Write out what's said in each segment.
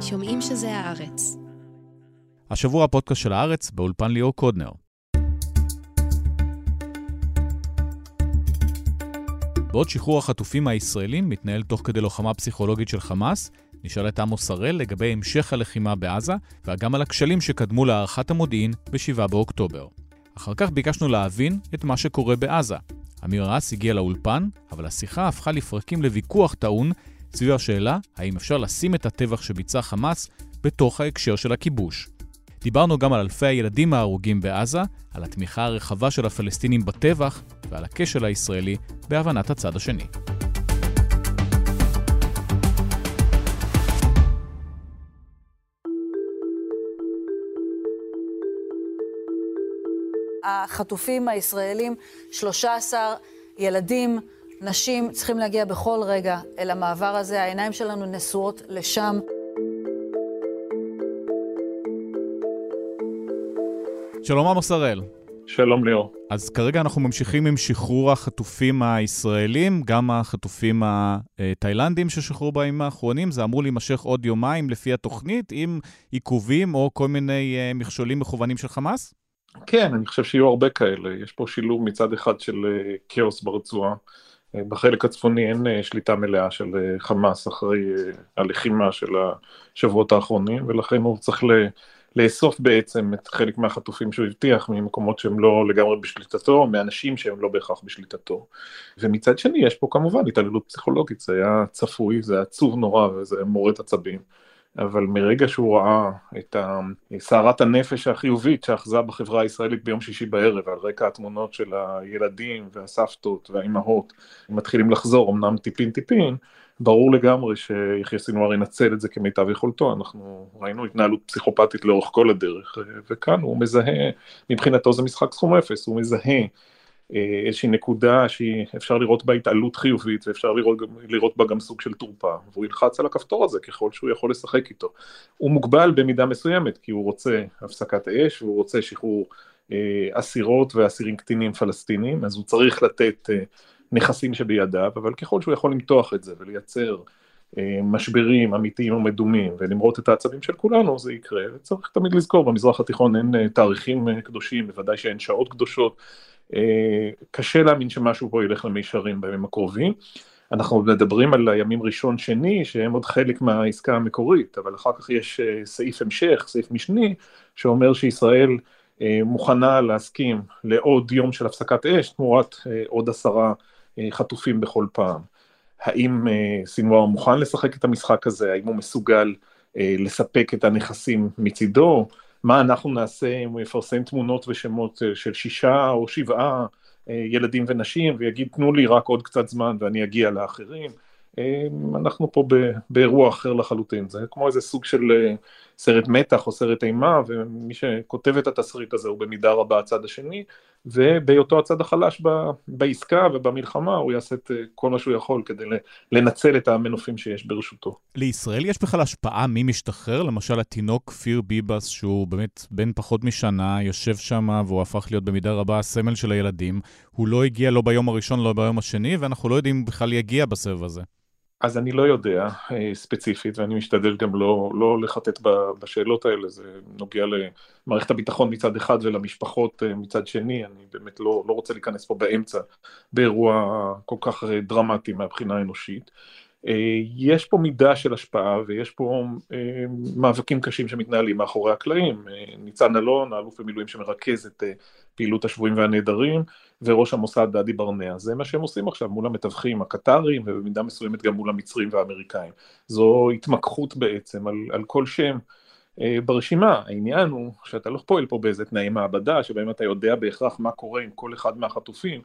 שומעים שזה הארץ. השבוע הפודקאסט של הארץ באולפן ליאור קודנר. בעוד שחרור החטופים הישראלים מתנהל תוך כדי לוחמה פסיכולוגית של חמאס, נשאל את עמוס הראל לגבי המשך הלחימה בעזה, וגם על הכשלים שקדמו להערכת המודיעין ב-7 באוקטובר. אחר כך ביקשנו להבין את מה שקורה בעזה. אמיר רס הגיע לאולפן, אבל השיחה הפכה לפרקים לוויכוח טעון סביב השאלה האם אפשר לשים את הטבח שביצע חמאס בתוך ההקשר של הכיבוש. דיברנו גם על אלפי הילדים ההרוגים בעזה, על התמיכה הרחבה של הפלסטינים בטבח ועל הכשל הישראלי בהבנת הצד השני. החטופים הישראלים, 13 ילדים, נשים, צריכים להגיע בכל רגע אל המעבר הזה. העיניים שלנו נשואות לשם. שלום עמוס הראל. שלום ליאור. אז כרגע אנחנו ממשיכים עם שחרור החטופים הישראלים, גם החטופים התאילנדים ששחררו בימים האחרונים. זה אמור להימשך עוד יומיים לפי התוכנית, עם עיכובים או כל מיני אה, מכשולים מכוונים של חמאס? כן, אני חושב שיהיו הרבה כאלה. יש פה שילוב מצד אחד של אה, כאוס ברצועה. אה, בחלק הצפוני אין שליטה מלאה של חמאס אחרי הלחימה של השבועות האחרונים, ולכן הוא צריך לאסוף בעצם את חלק מהחטופים שהוא הבטיח ממקומות שהם לא לגמרי בשליטתו, מאנשים שהם לא בהכרח בשליטתו. ומצד שני יש פה כמובן התעללות פסיכולוגית, זה היה צפוי, זה היה עצוב נורא וזה מורט עצבים. אבל מרגע שהוא ראה את סערת הנפש החיובית שאחזה בחברה הישראלית ביום שישי בערב, על רקע התמונות של הילדים והסבתות והאימהות, מתחילים לחזור, אמנם טיפין טיפין, ברור לגמרי שיחיא סינואר ינצל את זה כמיטב יכולתו, אנחנו ראינו התנהלות פסיכופתית לאורך כל הדרך, וכאן הוא מזהה, מבחינתו זה משחק סכום אפס, הוא מזהה איזושהי נקודה שאפשר לראות בה התעלות חיובית ואפשר לראות, לראות בה גם סוג של תורפה. והוא ילחץ על הכפתור הזה ככל שהוא יכול לשחק איתו. הוא מוגבל במידה מסוימת כי הוא רוצה הפסקת אש והוא רוצה שחרור אה, אסירות ואסירים קטינים פלסטינים אז הוא צריך לתת אה, נכסים שבידיו, אבל ככל שהוא יכול למתוח את זה ולייצר אה, משברים אמיתיים ומדומים ולמרות את העצבים של כולנו זה יקרה. וצריך תמיד לזכור במזרח התיכון אין אה, תאריכים אה, קדושים בוודאי שאין שעות קדושות קשה להאמין שמשהו פה ילך למישרים בימים הקרובים. אנחנו מדברים על הימים ראשון שני שהם עוד חלק מהעסקה המקורית אבל אחר כך יש סעיף המשך סעיף משני שאומר שישראל מוכנה להסכים לעוד יום של הפסקת אש תמורת עוד עשרה חטופים בכל פעם. האם אה, סינואר מוכן לשחק את המשחק הזה, האם הוא מסוגל אה, לספק את הנכסים מצידו, מה אנחנו נעשה אם הוא יפרסם תמונות ושמות אה, של שישה או שבעה ילדים ונשים ויגיד תנו לי רק עוד קצת זמן ואני אגיע לאחרים. אנחנו פה באירוע אחר לחלוטין, זה כמו איזה סוג של סרט מתח או סרט אימה, ומי שכותב את התסריט הזה הוא במידה רבה הצד השני, ובהיותו הצד החלש בעסקה ובמלחמה הוא יעשה את אה, כל מה שהוא יכול כדי לנצל את המנופים שיש ברשותו. לישראל יש בכלל השפעה מי משתחרר? למשל התינוק כפיר ביבס, שהוא באמת בן פחות משנה, יושב שם והוא הפך להיות במידה רבה הסמל של הילדים, הוא לא הגיע לא ביום הראשון, לא ביום השני, ואנחנו לא יודעים אם בכלל יגיע בסבב הזה. אז אני לא יודע אה, ספציפית, ואני משתדל גם לא, לא לחטט בשאלות האלה, זה נוגע למערכת הביטחון מצד אחד ולמשפחות אה, מצד שני, אני באמת לא, לא רוצה להיכנס פה באמצע באירוע כל כך אה, דרמטי מהבחינה האנושית. יש פה מידה של השפעה ויש פה מאבקים קשים שמתנהלים מאחורי הקלעים. ניצן אלון, האלוף במילואים שמרכז את פעילות השבויים והנעדרים, וראש המוסד דדי ברנע. זה מה שהם עושים עכשיו מול המתווכים הקטרים ובמידה מסוימת גם מול המצרים והאמריקאים. זו התמקחות בעצם על, על כל שם. אה, ברשימה, העניין הוא שאתה לא פועל פה באיזה תנאי מעבדה שבהם אתה יודע בהכרח מה קורה עם כל אחד מהחטופים.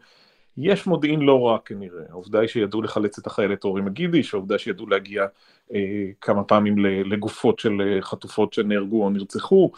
יש מודיעין לא רע כנראה, העובדה היא שידעו לחלץ את החיילת אורי מגידיש, העובדה שידעו להגיע אה, כמה פעמים לגופות של אה, חטופות שנהרגו או נרצחו,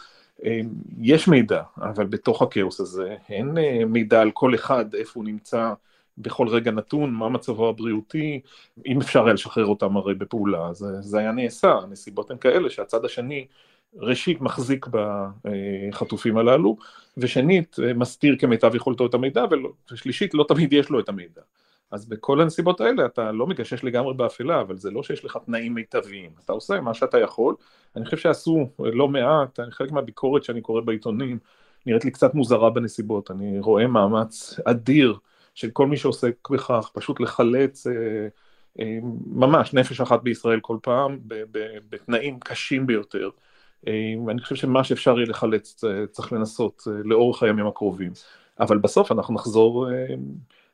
אמ, יש מידע, אבל בתוך הכאוס הזה אין אה, מידע על כל אחד, איפה הוא נמצא בכל רגע נתון, מה מצבו הבריאותי, אם אפשר היה לשחרר אותם הרי בפעולה, זה, זה היה נעשה, הנסיבות הן כאלה שהצד השני ראשית מחזיק בחטופים הללו, ושנית מסתיר כמיטב יכולתו את המידע, ושלישית לא תמיד יש לו את המידע. אז בכל הנסיבות האלה אתה לא מגשש לגמרי באפלה, אבל זה לא שיש לך תנאים מיטביים, אתה עושה מה שאתה יכול. אני חושב שעשו לא מעט, חלק מהביקורת שאני קורא בעיתונים נראית לי קצת מוזרה בנסיבות, אני רואה מאמץ אדיר של כל מי שעוסק בכך, פשוט לחלץ אה, אה, ממש נפש אחת בישראל כל פעם, בתנאים קשים ביותר. אה, אני חושב שמה שאפשר יהיה לחלץ אה, צריך לנסות אה, לאורך הימים הקרובים. אבל בסוף אנחנו נחזור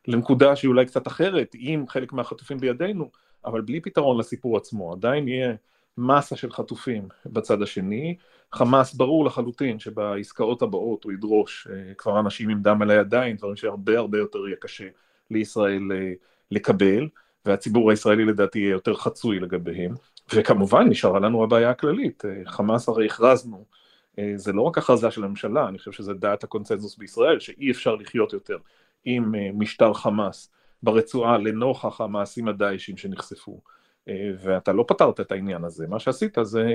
לנקודה שהיא אולי קצת אחרת, עם חלק מהחטופים בידינו, אבל בלי פתרון לסיפור עצמו, עדיין יהיה מסה של חטופים בצד השני. חמאס ברור לחלוטין שבעסקאות הבאות הוא ידרוש כבר אנשים עם דם על הידיים, דברים שהרבה הרבה יותר יהיה קשה לישראל לקבל, והציבור הישראלי לדעתי יהיה יותר חצוי לגביהם. וכמובן נשארה לנו הבעיה הכללית, חמאס הרי הכרזנו, זה לא רק הכרזה של הממשלה, אני חושב שזה דעת הקונצנזוס בישראל, שאי אפשר לחיות יותר עם משטר חמאס ברצועה לנוכח המעשים הדאעשים שנחשפו. ואתה לא פתרת את העניין הזה, מה שעשית זה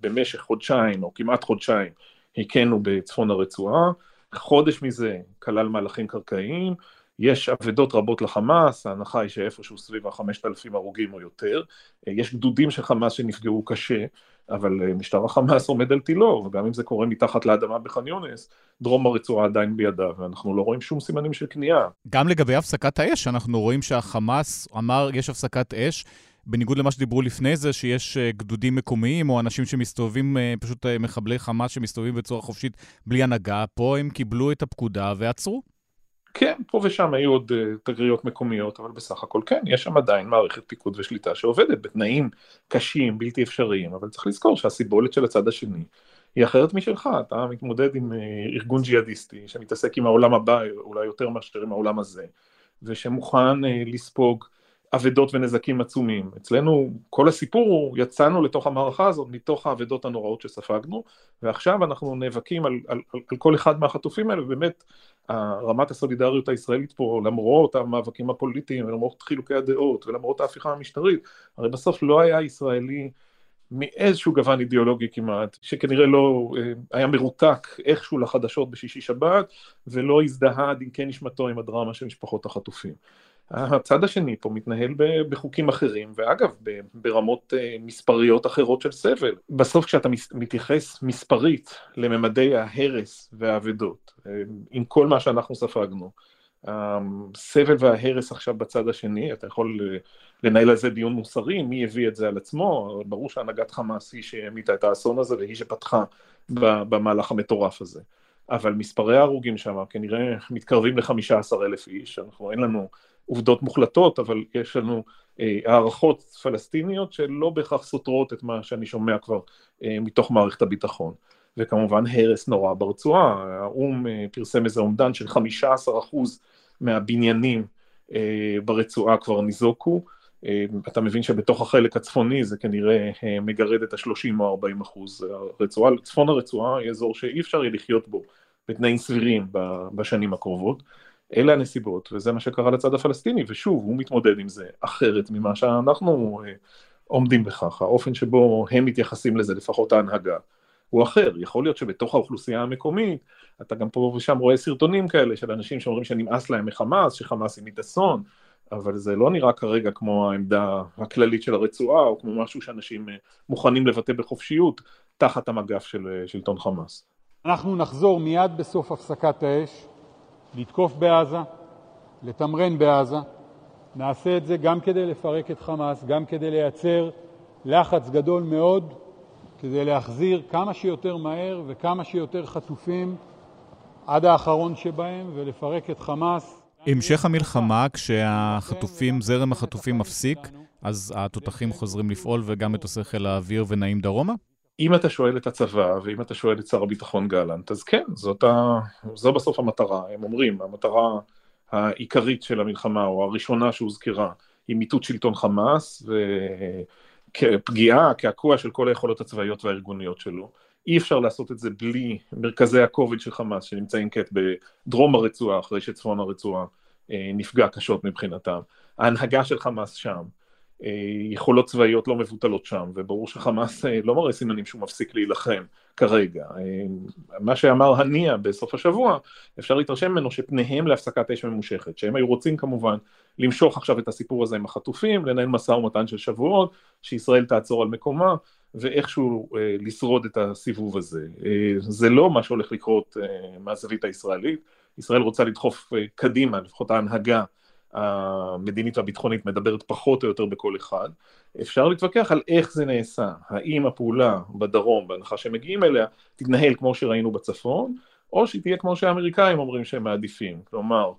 במשך חודשיים או כמעט חודשיים הכינו בצפון הרצועה, חודש מזה כלל מהלכים קרקעיים, יש אבדות רבות לחמאס, ההנחה היא שאיפשהו סביב החמשת אלפים הרוגים או יותר, יש גדודים של חמאס שנפגעו קשה, אבל משטר החמאס עומד על תילו, וגם אם זה קורה מתחת לאדמה בח'אן יונס, דרום הרצועה עדיין בידיו, ואנחנו לא רואים שום סימנים של כניעה. גם לגבי הפסקת האש, אנחנו רואים שהחמאס אמר, יש הפסקת אש, בניגוד למה שדיברו לפני זה, שיש גדודים מקומיים, או אנשים שמסתובבים, פשוט מחבלי חמאס שמסתובבים בצורה חופשית בלי הנהגה, פה הם קיבלו את הפקודה ועצרו. כן, פה ושם היו עוד uh, תגריות מקומיות, אבל בסך הכל כן, יש שם עדיין מערכת פיקוד ושליטה שעובדת בתנאים קשים, בלתי אפשריים, אבל צריך לזכור שהסיבולת של הצד השני היא אחרת משלך, אתה מתמודד עם uh, ארגון ג'יהאדיסטי שמתעסק עם העולם הבא אולי יותר מאשר עם העולם הזה, ושמוכן uh, לספוג אבדות ונזקים עצומים. אצלנו כל הסיפור הוא, יצאנו לתוך המערכה הזאת מתוך האבדות הנוראות שספגנו, ועכשיו אנחנו נאבקים על, על, על, על כל אחד מהחטופים האלה, ובאמת רמת הסולידריות הישראלית פה, למרות המאבקים הפוליטיים, ולמרות חילוקי הדעות, ולמרות ההפיכה המשטרית, הרי בסוף לא היה ישראלי מאיזשהו גוון אידיאולוגי כמעט, שכנראה לא אה, היה מרותק איכשהו לחדשות בשישי שבת, ולא הזדהה עד עמקי נשמתו עם הדרמה של משפחות החטופים. הצד השני פה מתנהל בחוקים אחרים, ואגב, ברמות אה, מספריות אחרות של סבל. בסוף כשאתה מתייחס מספרית לממדי ההרס והאבדות, אה, עם כל מה שאנחנו ספגנו, הסבל וההרס עכשיו בצד השני, אתה יכול אה, לנהל על זה דיון מוסרי, מי הביא את זה על עצמו, ברור שהנהגת חמאס היא שהמיתה את האסון הזה והיא שפתחה במהלך המטורף הזה. אבל מספרי ההרוגים שם כנראה מתקרבים לחמישה עשר אלף איש, אנחנו אין לנו עובדות מוחלטות, אבל יש לנו אה, הערכות פלסטיניות שלא בהכרח סותרות את מה שאני שומע כבר אה, מתוך מערכת הביטחון. וכמובן הרס נורא ברצועה, האו"ם אה, פרסם איזה אומדן של 15% מהבניינים אה, ברצועה כבר ניזוקו, אה, אתה מבין שבתוך החלק הצפוני זה כנראה אה, מגרד את ה-30 או 40 אחוז. הרצועה, צפון הרצועה היא אזור שאי אפשר יהיה לחיות בו בתנאים סבירים בשנים הקרובות. אלה הנסיבות, וזה מה שקרה לצד הפלסטיני, ושוב, הוא מתמודד עם זה אחרת ממה שאנחנו אה, עומדים בכך, האופן שבו הם מתייחסים לזה, לפחות ההנהגה, הוא אחר. יכול להיות שבתוך האוכלוסייה המקומית, אתה גם פה ושם רואה סרטונים כאלה של אנשים שאומרים שנמאס להם מחמאס, שחמאס היא אסון, אבל זה לא נראה כרגע כמו העמדה הכללית של הרצועה, או כמו משהו שאנשים אה, מוכנים לבטא בחופשיות תחת המגף של אה, שלטון חמאס. אנחנו נחזור מיד בסוף הפסקת האש לתקוף בעזה, לתמרן בעזה. נעשה את זה גם כדי לפרק את חמאס, גם כדי לייצר לחץ גדול מאוד, כדי להחזיר כמה שיותר מהר וכמה שיותר חטופים עד האחרון שבהם ולפרק את חמאס. המשך המלחמה, כשהחטופים, זרם החטופים מפסיק, אז התותחים חוזרים לפעול וגם מטוסי חיל האוויר ונעים דרומה? אם אתה שואל את הצבא, ואם אתה שואל את שר הביטחון גלנט, אז כן, זאת ה... זו בסוף המטרה. הם אומרים, המטרה העיקרית של המלחמה, או הראשונה שהוזכרה, היא מיטוט שלטון חמאס, וכפגיעה, קעקוע של כל היכולות הצבאיות והארגוניות שלו. אי אפשר לעשות את זה בלי מרכזי הכובד של חמאס, שנמצאים כעת בדרום הרצועה, אחרי שצפון הרצועה אה, נפגע קשות מבחינתם. ההנהגה של חמאס שם. יכולות צבאיות לא מבוטלות שם, וברור שחמאס לא מראה סימנים שהוא מפסיק להילחם כרגע. מה שאמר הנייה בסוף השבוע, אפשר להתרשם ממנו שפניהם להפסקת אש ממושכת, שהם היו רוצים כמובן למשוך עכשיו את הסיפור הזה עם החטופים, לנהל משא ומתן של שבועות, שישראל תעצור על מקומה, ואיכשהו אה, לשרוד את הסיבוב הזה. אה, זה לא מה שהולך לקרות אה, מהזווית הישראלית, ישראל רוצה לדחוף אה, קדימה, לפחות ההנהגה המדינית והביטחונית מדברת פחות או יותר בכל אחד. אפשר להתווכח על איך זה נעשה, האם הפעולה בדרום, בהנחה שהם מגיעים אליה, תתנהל כמו שראינו בצפון, או שהיא תהיה כמו שהאמריקאים אומרים שהם מעדיפים, כלומר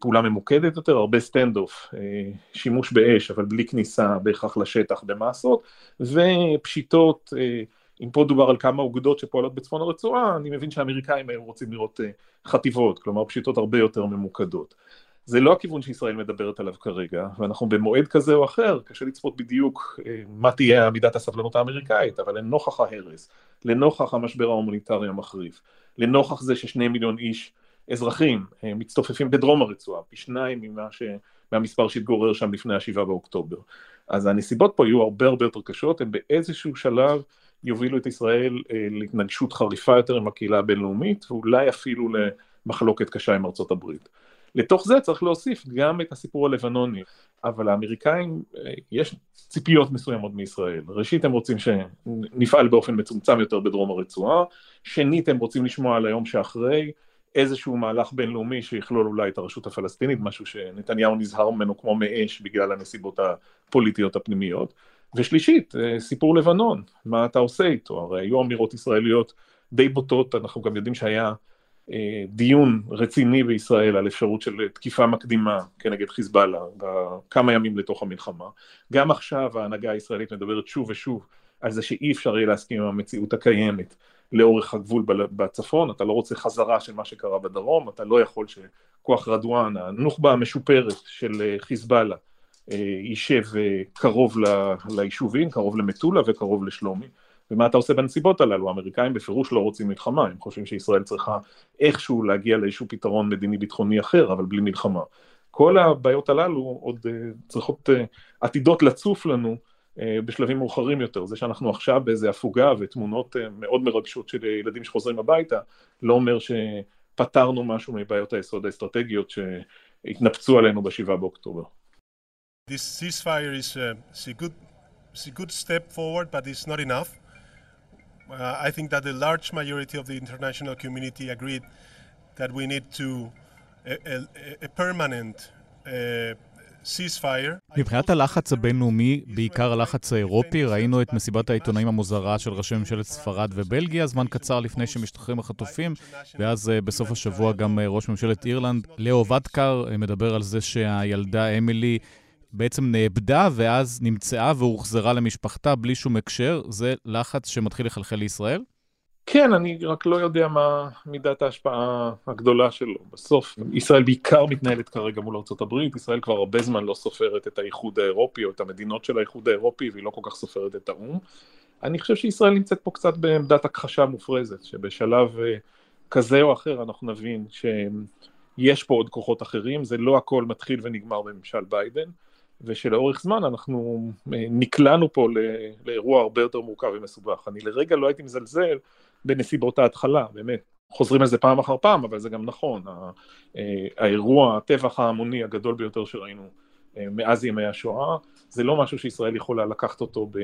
פעולה ממוקדת יותר, הרבה stand-off, אה, שימוש באש אבל בלי כניסה בהכרח לשטח במסות, ופשיטות, אה, אם פה דובר על כמה אוגדות שפועלות בצפון הרצועה, אני מבין שהאמריקאים היו רוצים לראות חטיבות, כלומר פשיטות הרבה יותר ממוקדות. זה לא הכיוון שישראל מדברת עליו כרגע, ואנחנו במועד כזה או אחר, קשה לצפות בדיוק מה תהיה מידת הסבלנות האמריקאית, אבל לנוכח ההרס, לנוכח המשבר ההומניטרי המחריף, לנוכח זה ששני מיליון איש אזרחים מצטופפים בדרום הרצועה, פי שניים ממה ש... מהמספר שהתגורר שם לפני השבעה באוקטובר. אז הנסיבות פה יהיו הרבה הרבה יותר קשות, הם באיזשהו שלב יובילו את ישראל אה, להתנגשות חריפה יותר עם הקהילה הבינלאומית, ואולי אפילו למחלוקת קשה עם ארצות הברית. לתוך זה צריך להוסיף גם את הסיפור הלבנוני, אבל האמריקאים, אה, יש ציפיות מסוימות מישראל. ראשית, הם רוצים שנפעל באופן מצומצם יותר בדרום הרצועה, שנית, הם רוצים לשמוע על היום שאחרי, איזשהו מהלך בינלאומי שיכלול אולי את הרשות הפלסטינית, משהו שנתניהו נזהר ממנו כמו מאש בגלל הנסיבות הפוליטיות הפנימיות. ושלישית, אה, סיפור לבנון, מה אתה עושה איתו? הרי היו אמירות ישראליות די בוטות, אנחנו גם יודעים שהיה אה, דיון רציני בישראל על אפשרות של תקיפה מקדימה כנגד חיזבאללה כמה ימים לתוך המלחמה. גם עכשיו ההנהגה הישראלית מדברת שוב ושוב על זה שאי אפשר יהיה להסכים עם המציאות הקיימת לאורך הגבול בצפון, אתה לא רוצה חזרה של מה שקרה בדרום, אתה לא יכול שכוח רדואן, הנוח'בה המשופרת של אה, חיזבאללה, אה, יישב אה, קרוב ליישובים, קרוב למטולה וקרוב לשלומי. ומה אתה עושה בנסיבות הללו? האמריקאים בפירוש לא רוצים מלחמה, הם חושבים שישראל צריכה איכשהו להגיע לאיזשהו פתרון מדיני ביטחוני אחר, אבל בלי מלחמה. כל הבעיות הללו עוד צריכות, עתידות לצוף לנו בשלבים מאוחרים יותר. זה שאנחנו עכשיו באיזה הפוגה ותמונות אה, מאוד מרגשות של ילדים שחוזרים הביתה, לא אומר שפתרנו משהו מבעיות היסוד האסטרטגיות שהתנפצו עלינו בשבעה באוקטובר. This ceasefire is a, is a good, is a good step forward, but it's not enough. Uh, I think that the large majority of the international community agreed that we need to a, a, a permanent uh, מבחינת הלחץ הבינלאומי, בעיקר הלחץ האירופי, ראינו את מסיבת העיתונאים המוזרה של ראשי ממשלת ספרד ובלגיה, זמן קצר לפני שמשתחררים החטופים, ואז אה, בסוף השבוע גם אה, ראש ממשלת אירלנד, לאו ודקר, אה, מדבר על זה שהילדה אמילי בעצם נאבדה ואז נמצאה והוחזרה למשפחתה בלי שום הקשר. זה לחץ שמתחיל לחלחל לישראל? כן, אני רק לא יודע מה מידת ההשפעה הגדולה שלו. בסוף, ישראל בעיקר מתנהלת כרגע מול ארה"ב, ישראל כבר הרבה זמן לא סופרת את האיחוד האירופי או את המדינות של האיחוד האירופי, והיא לא כל כך סופרת את האו"ם. אני חושב שישראל נמצאת פה קצת בעמדת הכחשה מופרזת, שבשלב אה, כזה או אחר אנחנו נבין שיש פה עוד כוחות אחרים, זה לא הכל מתחיל ונגמר בממשל ביידן. ושלאורך זמן אנחנו אה, נקלענו פה לאירוע הרבה יותר מורכב ומסובך. אני לרגע לא הייתי מזלזל בנסיבות ההתחלה, באמת. חוזרים על זה פעם אחר פעם, אבל זה גם נכון. אה, האירוע, הטבח ההמוני הגדול ביותר שראינו אה, מאז ימי השואה, זה לא משהו שישראל יכולה לקחת אותו ב...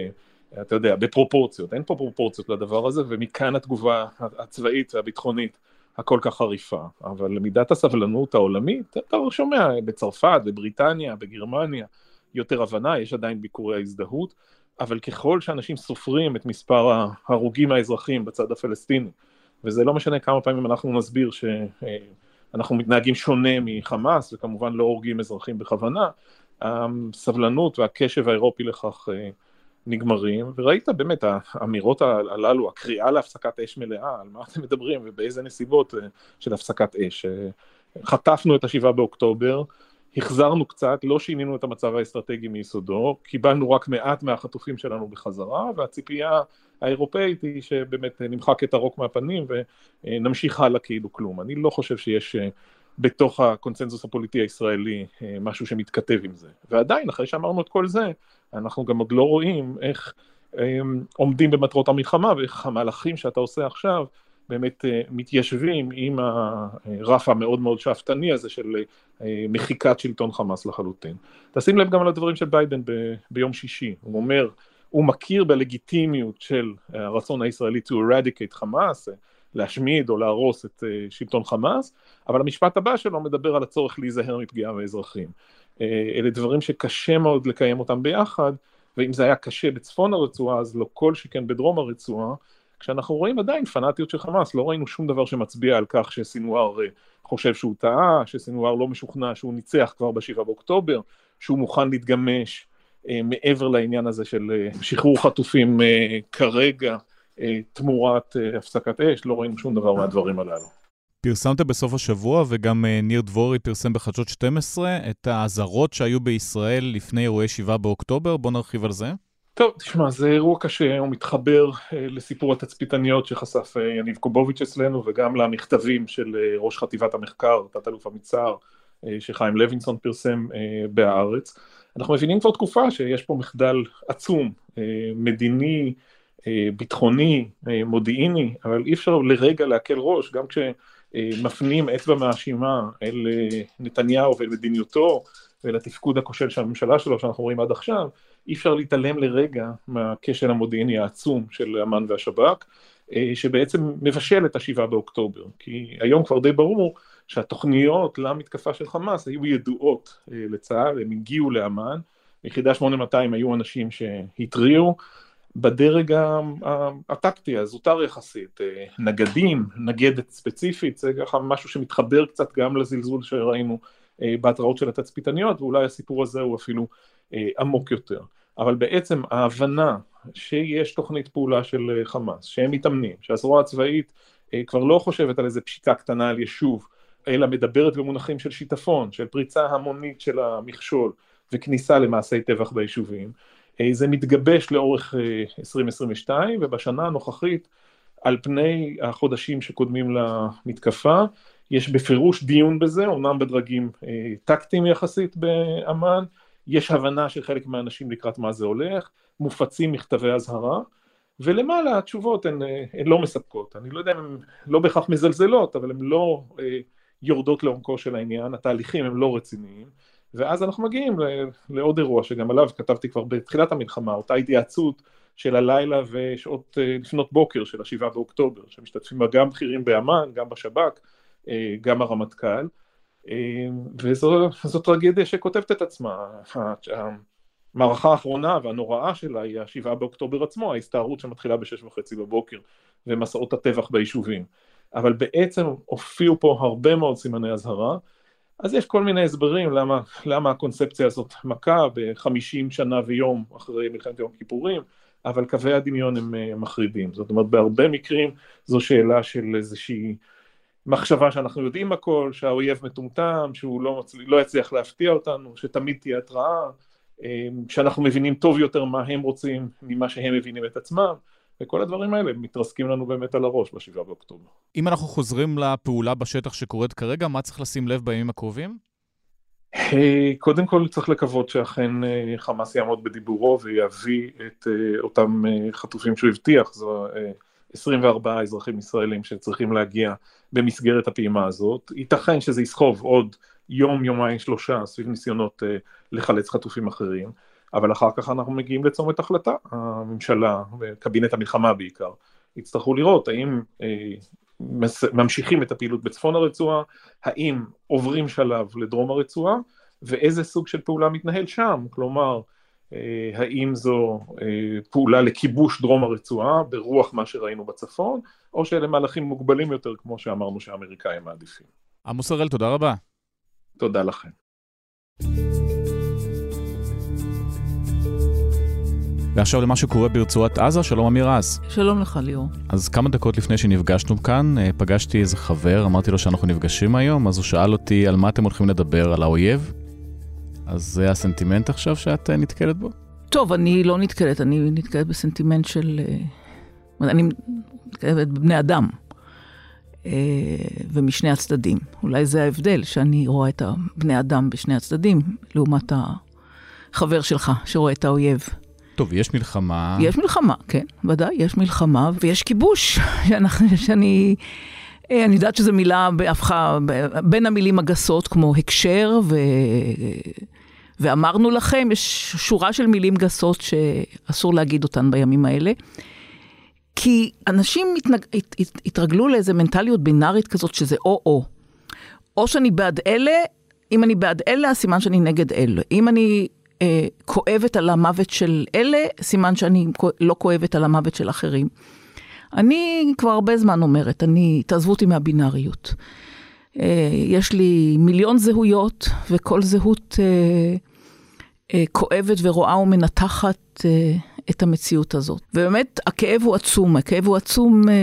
אתה יודע, בפרופורציות, אין פה פרופורציות לדבר הזה, ומכאן התגובה הצבאית והביטחונית הכל כך חריפה. אבל מידת הסבלנות העולמית, אתה שומע בצרפת, בבריטניה, בגרמניה, יותר הבנה, יש עדיין ביקורי ההזדהות, אבל ככל שאנשים סופרים את מספר ההרוגים האזרחים בצד הפלסטיני, וזה לא משנה כמה פעמים אנחנו נסביר שאנחנו מתנהגים שונה מחמאס, וכמובן לא הורגים אזרחים בכוונה, הסבלנות והקשב האירופי לכך אה, נגמרים, וראית באמת האמירות הללו, הקריאה להפסקת אש מלאה, על מה אתם מדברים ובאיזה נסיבות אה, של הפסקת אש. אה, חטפנו את השבעה באוקטובר, החזרנו קצת, לא שינינו את המצב האסטרטגי מיסודו, קיבלנו רק מעט מהחטופים שלנו בחזרה, והציפייה האירופאית היא שבאמת נמחק את הרוק מהפנים ונמשיך הלאה כאילו כלום. אני לא חושב שיש בתוך הקונצנזוס הפוליטי הישראלי משהו שמתכתב עם זה. ועדיין, אחרי שאמרנו את כל זה, אנחנו גם עוד לא רואים איך עומדים במטרות המלחמה ואיך המהלכים שאתה עושה עכשיו באמת אה, מתיישבים עם הרף המאוד מאוד שאפתני הזה של אה, מחיקת שלטון חמאס לחלוטין. תשים לב גם על הדברים של ביידן ב- ביום שישי, הוא אומר, הוא מכיר בלגיטימיות של הרצון הישראלי to eradicate חמאס, להשמיד או להרוס את אה, שלטון חמאס, אבל המשפט הבא שלו מדבר על הצורך להיזהר מפגיעה באזרחים. אלה דברים שקשה מאוד לקיים אותם ביחד, ואם זה היה קשה בצפון הרצועה, אז לא כל שכן בדרום הרצועה, כשאנחנו רואים עדיין פנאטיות של חמאס, לא ראינו שום דבר שמצביע על כך שסינואר אה, חושב שהוא טעה, שסינואר לא משוכנע שהוא ניצח כבר בשבעה באוקטובר, שהוא מוכן להתגמש אה, מעבר לעניין הזה של אה, שחרור חטופים אה, כרגע אה, תמורת אה, הפסקת אש, לא ראינו שום דבר מהדברים הללו. פרסמת בסוף השבוע, וגם אה, ניר דבורי פרסם בחדשות 12, את האזהרות שהיו בישראל לפני אירועי 7 באוקטובר, בוא נרחיב על זה. טוב, תשמע, זה אירוע קשה, הוא מתחבר אה, לסיפור התצפיתניות שחשף אה, יניב קובוביץ' אצלנו, וגם למכתבים של אה, ראש חטיבת המחקר, תת-אלוף אה, שחיים לוינסון פרסם בהארץ. אנחנו מבינים כבר תקופה שיש פה מחדל עצום, מדיני, ביטחוני, מודיעיני, אבל אי אפשר לרגע להקל ראש, גם כשמפנים אצבע מאשימה אל נתניהו ואל מדיניותו ולתפקוד הכושל של הממשלה שלו שאנחנו רואים עד עכשיו, אי אפשר להתעלם לרגע מהכשל המודיעיני העצום של אמ"ן והשב"כ, אה, שבעצם מבשל את השבעה באוקטובר, כי היום כבר די ברור שהתוכניות למתקפה של חמאס היו ידועות אה, לצה"ל, הם הגיעו לאמ"ן, יחידה 8200 היו אנשים שהתריעו, בדרג הטקטי, הזוטר יחסית, אה, נגדים, נגדת ספציפית, זה ככה משהו שמתחבר קצת גם לזלזול שראינו בהתראות של התצפיתניות, ואולי הסיפור הזה הוא אפילו עמוק יותר. אבל בעצם ההבנה שיש תוכנית פעולה של אה, חמאס, שהם מתאמנים, שהזרוע הצבאית אה, כבר לא חושבת על איזה פשיטה קטנה על יישוב, אלא מדברת במונחים של שיטפון, של פריצה המונית של המכשול וכניסה למעשי טבח ביישובים, אה, זה מתגבש לאורך 2022 ובשנה הנוכחית על פני החודשים שקודמים למתקפה יש בפירוש דיון בזה, אומנם בדרגים טקטיים יחסית באמ"ן, יש הבנה של חלק מהאנשים לקראת מה זה הולך, מופצים מכתבי אזהרה, ולמעלה התשובות הן, הן לא מספקות. אני לא יודע אם הן לא בהכרח מזלזלות, אבל הן לא אה, יורדות לעומקו של העניין, התהליכים הם לא רציניים, ואז אנחנו מגיעים לעוד אירוע שגם עליו כתבתי כבר בתחילת המלחמה, אותה התייעצות של הלילה ושעות אה, לפנות בוקר של השבעה באוקטובר, שמשתתפים בה גם בכירים באמ"ן, גם בשב"כ, אה, גם הרמטכ"ל. אמ, וזו טרגדיה שכותבת את עצמה. המערכה האחרונה והנוראה שלה היא השבעה באוקטובר עצמו, ההסתערות שמתחילה בשש וחצי בבוקר ומסעות הטבח ביישובים. אבל בעצם הופיעו פה הרבה מאוד סימני אזהרה, אז יש כל מיני הסברים למה, למה הקונספציה הזאת מכה בחמישים שנה ויום אחרי מלחמת יום הכיפורים, אבל קווי הדמיון הם אה, מחרידים. זאת אומרת, בהרבה מקרים זו שאלה של איזושהי מחשבה שאנחנו יודעים הכל, שהאויב מטומטם, שהוא לא, מצל... לא יצליח להפתיע אותנו, שתמיד תהיה התראה, אמ, שאנחנו מבינים טוב יותר מה הם רוצים ממה שהם מבינים את עצמם, וכל הדברים האלה מתרסקים לנו באמת על הראש בשבעה באוקטובר. אם אנחנו חוזרים לפעולה בשטח שקורית כרגע, מה צריך לשים לב בימים הקרובים? אה, קודם כל צריך לקוות שאכן אה, חמאס יעמוד בדיבורו ויביא את אה, אותם חטופים שהוא הבטיח, זו 24 אזרחים ישראלים שצריכים להגיע במסגרת הפעימה הזאת. ייתכן שזה יסחוב עוד יום, יומיים, שלושה סביב ניסיונות uh, לחלץ חטופים אחרים, אבל אחר כך אנחנו מגיעים לצומת החלטה. הממשלה, וקבינט המלחמה בעיקר, יצטרכו לראות האם uh, ממשיכים את הפעילות בצפון הרצועה, האם עוברים שלב לדרום הרצועה, ואיזה סוג של פעולה מתנהל שם, כלומר, אה, האם זו אה, פעולה לכיבוש דרום הרצועה ברוח מה שראינו בצפון, או שאלה מהלכים מוגבלים יותר, כמו שאמרנו שהאמריקאים מעדיפים. עמוס הראל, תודה רבה. תודה לכם. ועכשיו למה שקורה ברצועת עזה, שלום אמיר רז. שלום לך ליאור. אז כמה דקות לפני שנפגשנו כאן, אה, פגשתי איזה חבר, אמרתי לו שאנחנו נפגשים היום, אז הוא שאל אותי על מה אתם הולכים לדבר, על האויב? אז זה הסנטימנט עכשיו שאת אה, נתקלת בו? טוב, אני לא נתקלת, אני נתקלת בסנטימנט של... אה, אני נתקלת בבני אדם. אה, ומשני הצדדים. אולי זה ההבדל, שאני רואה את בני אדם בשני הצדדים, לעומת החבר שלך שרואה את האויב. טוב, יש מלחמה. יש מלחמה, כן, ודאי, יש מלחמה, ויש כיבוש, שאני... אה, אני יודעת שזו מילה הפכה בין המילים הגסות, כמו הקשר, ו... ואמרנו לכם, יש שורה של מילים גסות שאסור להגיד אותן בימים האלה. כי אנשים התנג... הת... הת... התרגלו לאיזה מנטליות בינארית כזאת, שזה או-או. או שאני בעד אלה, אם אני בעד אלה, סימן שאני נגד אלה. אם אני אה, כואבת על המוות של אלה, סימן שאני לא כואבת על המוות של אחרים. אני כבר הרבה זמן אומרת, אני, תעזבו אותי מהבינאריות. אה, יש לי מיליון זהויות, וכל זהות אה, כואבת ורואה ומנתחת אה, את המציאות הזאת. ובאמת, הכאב הוא עצום, הכאב הוא עצום... אה,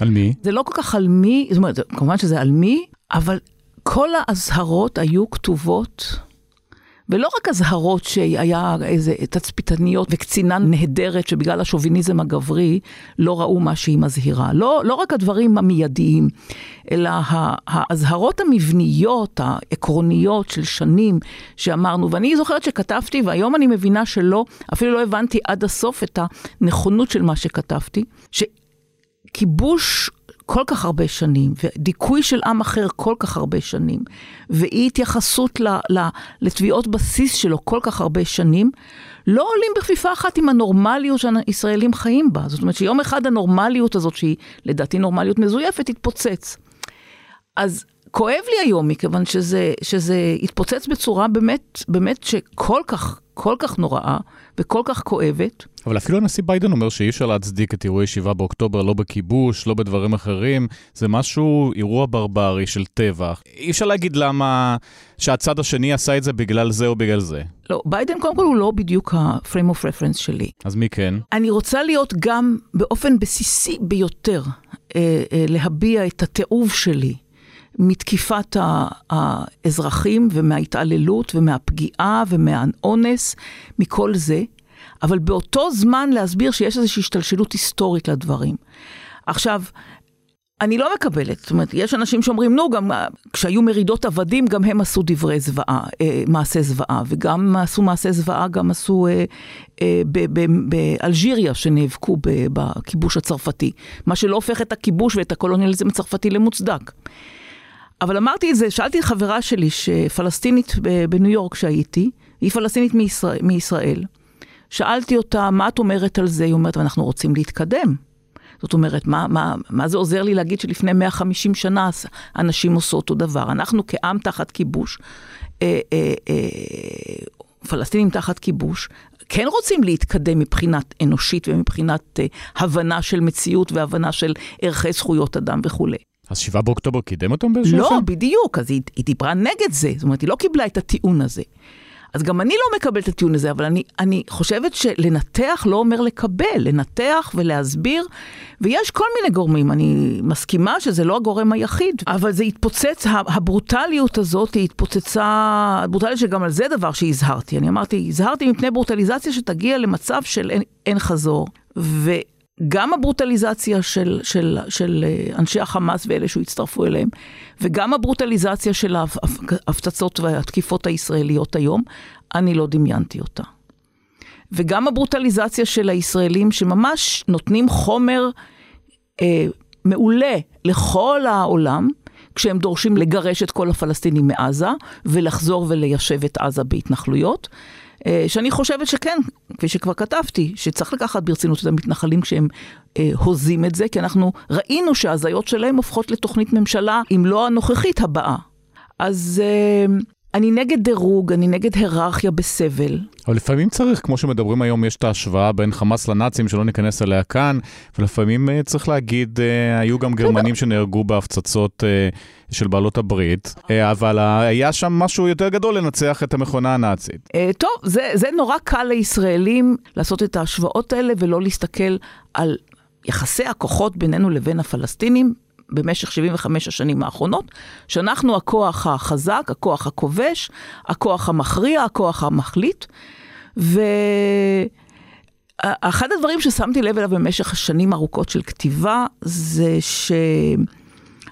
על מי? זה לא כל כך על מי, זאת אומרת, כמובן שזה על מי, אבל כל האזהרות היו כתובות ולא רק אזהרות שהיה איזה תצפיתניות וקצינה נהדרת שבגלל השוביניזם הגברי לא ראו מה שהיא מזהירה. לא, לא רק הדברים המיידיים, אלא האזהרות המבניות, העקרוניות של שנים שאמרנו, ואני זוכרת שכתבתי, והיום אני מבינה שלא, אפילו לא הבנתי עד הסוף את הנכונות של מה שכתבתי, שכיבוש כל כך הרבה שנים, ודיכוי של עם אחר כל כך הרבה שנים, ואי התייחסות לתביעות בסיס שלו כל כך הרבה שנים, לא עולים בכפיפה אחת עם הנורמליות שהישראלים חיים בה. זאת אומרת שיום אחד הנורמליות הזאת, שהיא לדעתי נורמליות מזויפת, תתפוצץ. אז כואב לי היום, מכיוון שזה, שזה התפוצץ בצורה באמת, באמת שכל כך, כל כך נוראה וכל כך כואבת. אבל אפילו הנשיא ביידן אומר שאי אפשר להצדיק את אירועי 7 באוקטובר, לא בכיבוש, לא בדברים אחרים. זה משהו, אירוע ברברי של טבח. אי אפשר להגיד למה שהצד השני עשה את זה בגלל זה או בגלל זה. לא, ביידן קודם כל הוא לא בדיוק ה-frame of reference שלי. אז מי כן? אני רוצה להיות גם באופן בסיסי ביותר, אה, אה, להביע את התיעוב שלי. מתקיפת האזרחים ומההתעללות ומהפגיעה ומהאונס, מכל זה, אבל באותו זמן להסביר שיש איזושהי השתלשלות היסטורית לדברים. עכשיו, אני לא מקבלת, זאת אומרת, יש אנשים שאומרים, נו, גם כשהיו מרידות עבדים, גם הם עשו דברי זוועה, אה, מעשה זוועה, וגם עשו מעשה זוועה, גם עשו אה, אה, באלג'יריה, שנאבקו בכיבוש הצרפתי, מה שלא הופך את הכיבוש ואת הקולוניאליזם הצרפתי למוצדק. אבל אמרתי את זה, שאלתי חברה שלי, שפלסטינית בניו יורק שהייתי, היא פלסטינית מישראל, מישראל. שאלתי אותה, מה את אומרת על זה? היא אומרת, אנחנו רוצים להתקדם. זאת אומרת, מה, מה, מה זה עוזר לי להגיד שלפני 150 שנה אנשים עשו אותו דבר? אנחנו כעם תחת כיבוש, אה, אה, אה, פלסטינים תחת כיבוש, כן רוצים להתקדם מבחינת אנושית ומבחינת אה, הבנה של מציאות והבנה של ערכי זכויות אדם וכולי. אז 7 באוקטובר קידם אותם באיזשהו אופן? לא, בדיוק, אז היא, היא דיברה נגד זה, זאת אומרת, היא לא קיבלה את הטיעון הזה. אז גם אני לא מקבלת את הטיעון הזה, אבל אני, אני חושבת שלנתח לא אומר לקבל, לנתח ולהסביר, ויש כל מיני גורמים, אני מסכימה שזה לא הגורם היחיד, אבל זה התפוצץ, הברוטליות הזאת היא התפוצצה, ברוטליות שגם על זה דבר שהזהרתי. אני אמרתי, הזהרתי מפני ברוטליזציה שתגיע למצב של אין, אין חזור. ו... גם הברוטליזציה של, של, של אה, אנשי החמאס ואלה שהצטרפו אליהם, וגם הברוטליזציה של ההפצצות והתקיפות הישראליות היום, אני לא דמיינתי אותה. וגם הברוטליזציה של הישראלים שממש נותנים חומר אה, מעולה לכל העולם, כשהם דורשים לגרש את כל הפלסטינים מעזה ולחזור וליישב את עזה בהתנחלויות. אה, שאני חושבת שכן, כפי שכבר כתבתי, שצריך לקחת ברצינות את המתנחלים כשהם אה, הוזים את זה, כי אנחנו ראינו שההזיות שלהם הופכות לתוכנית ממשלה, אם לא הנוכחית, הבאה. אז אה, אני נגד דירוג, אני נגד היררכיה בסבל. אבל לפעמים צריך, כמו שמדברים היום, יש את ההשוואה בין חמאס לנאצים, שלא ניכנס אליה כאן, ולפעמים uh, צריך להגיד, uh, היו גם גרמנים שנהרגו בהפצצות uh, של בעלות הברית, אבל היה שם משהו יותר גדול לנצח את המכונה הנאצית. טוב, זה, זה נורא קל לישראלים לעשות את ההשוואות האלה ולא להסתכל על יחסי הכוחות בינינו לבין הפלסטינים במשך 75 השנים האחרונות, שאנחנו הכוח החזק, הכוח הכובש, הכוח המכריע, הכוח המחליט, ו... אחד הדברים ששמתי לב אליו במשך שנים ארוכות של כתיבה, זה ש...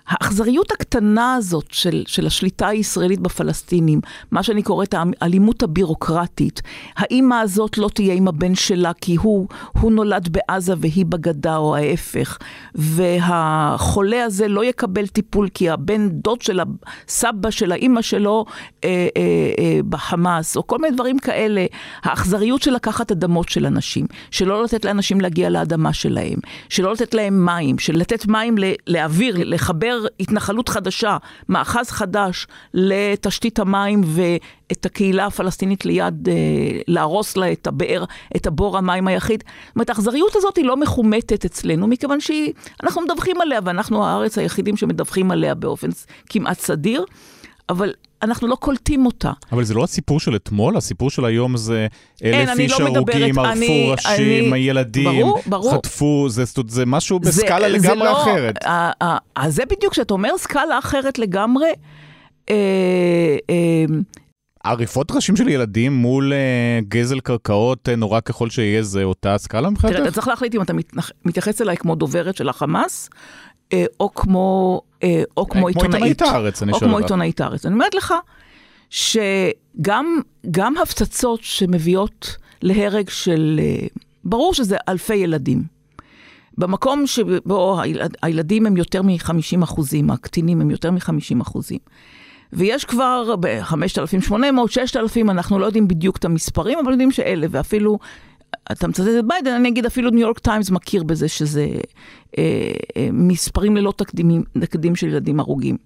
האכזריות הקטנה הזאת של, של השליטה הישראלית בפלסטינים, מה שאני קוראת האלימות הבירוקרטית, האימא הזאת לא תהיה עם הבן שלה כי הוא, הוא נולד בעזה והיא בגדה או ההפך, והחולה הזה לא יקבל טיפול כי הבן דוד של הסבא של האימא שלו אה, אה, אה, בחמאס, או כל מיני דברים כאלה, האכזריות של לקחת אדמות של אנשים, שלא לתת לאנשים להגיע לאדמה שלהם, שלא לתת להם מים, של לתת מים לאוויר, לחבר לייצר התנחלות חדשה, מאחז חדש לתשתית המים ואת הקהילה הפלסטינית ליד, אה, להרוס לה את הבאר, את הבור המים היחיד. זאת אומרת, האכזריות הזאת היא לא מחומטת אצלנו, מכיוון שאנחנו מדווחים עליה, ואנחנו הארץ היחידים שמדווחים עליה באופן כמעט סדיר, אבל אנחנו לא קולטים אותה. אבל זה לא הסיפור של אתמול, הסיפור של היום זה אלף איש לא הרוגים, ערפו ראשים, הילדים, ברור, ברור. חטפו, זה, זה משהו בסקאלה זה, לגמרי זה לא, אחרת. אז זה בדיוק, כשאתה אומר סקאלה אחרת לגמרי, אה, אה, עריפות ראשים של ילדים מול uh, גזל קרקעות, uh, נורא ככל שיהיה, זה אותה סקאלה מבחינתך? תראה, אתה צריך להחליט אם אתה מתייחס אליי כמו דוברת של החמאס, אה, או כמו, אה, או כמו עיתונאית. כמו עיתונאית הארץ, אני שואל. או כמו עיתונאית הארץ. אני אומרת לך שגם הפצצות שמביאות להרג של, אה, ברור שזה אלפי ילדים. במקום שבו הילדים הם יותר מ-50 אחוזים, הקטינים הם יותר מ-50 אחוזים. ויש כבר ב-5,800, 6,000, אנחנו לא יודעים בדיוק את המספרים, אבל יודעים שאלה, ואפילו אתה מצטט את ביידן, אני אגיד אפילו ניו יורק טיימס מכיר בזה שזה אה, אה, מספרים ללא תקדימים, תקדים של ילדים הרוגים.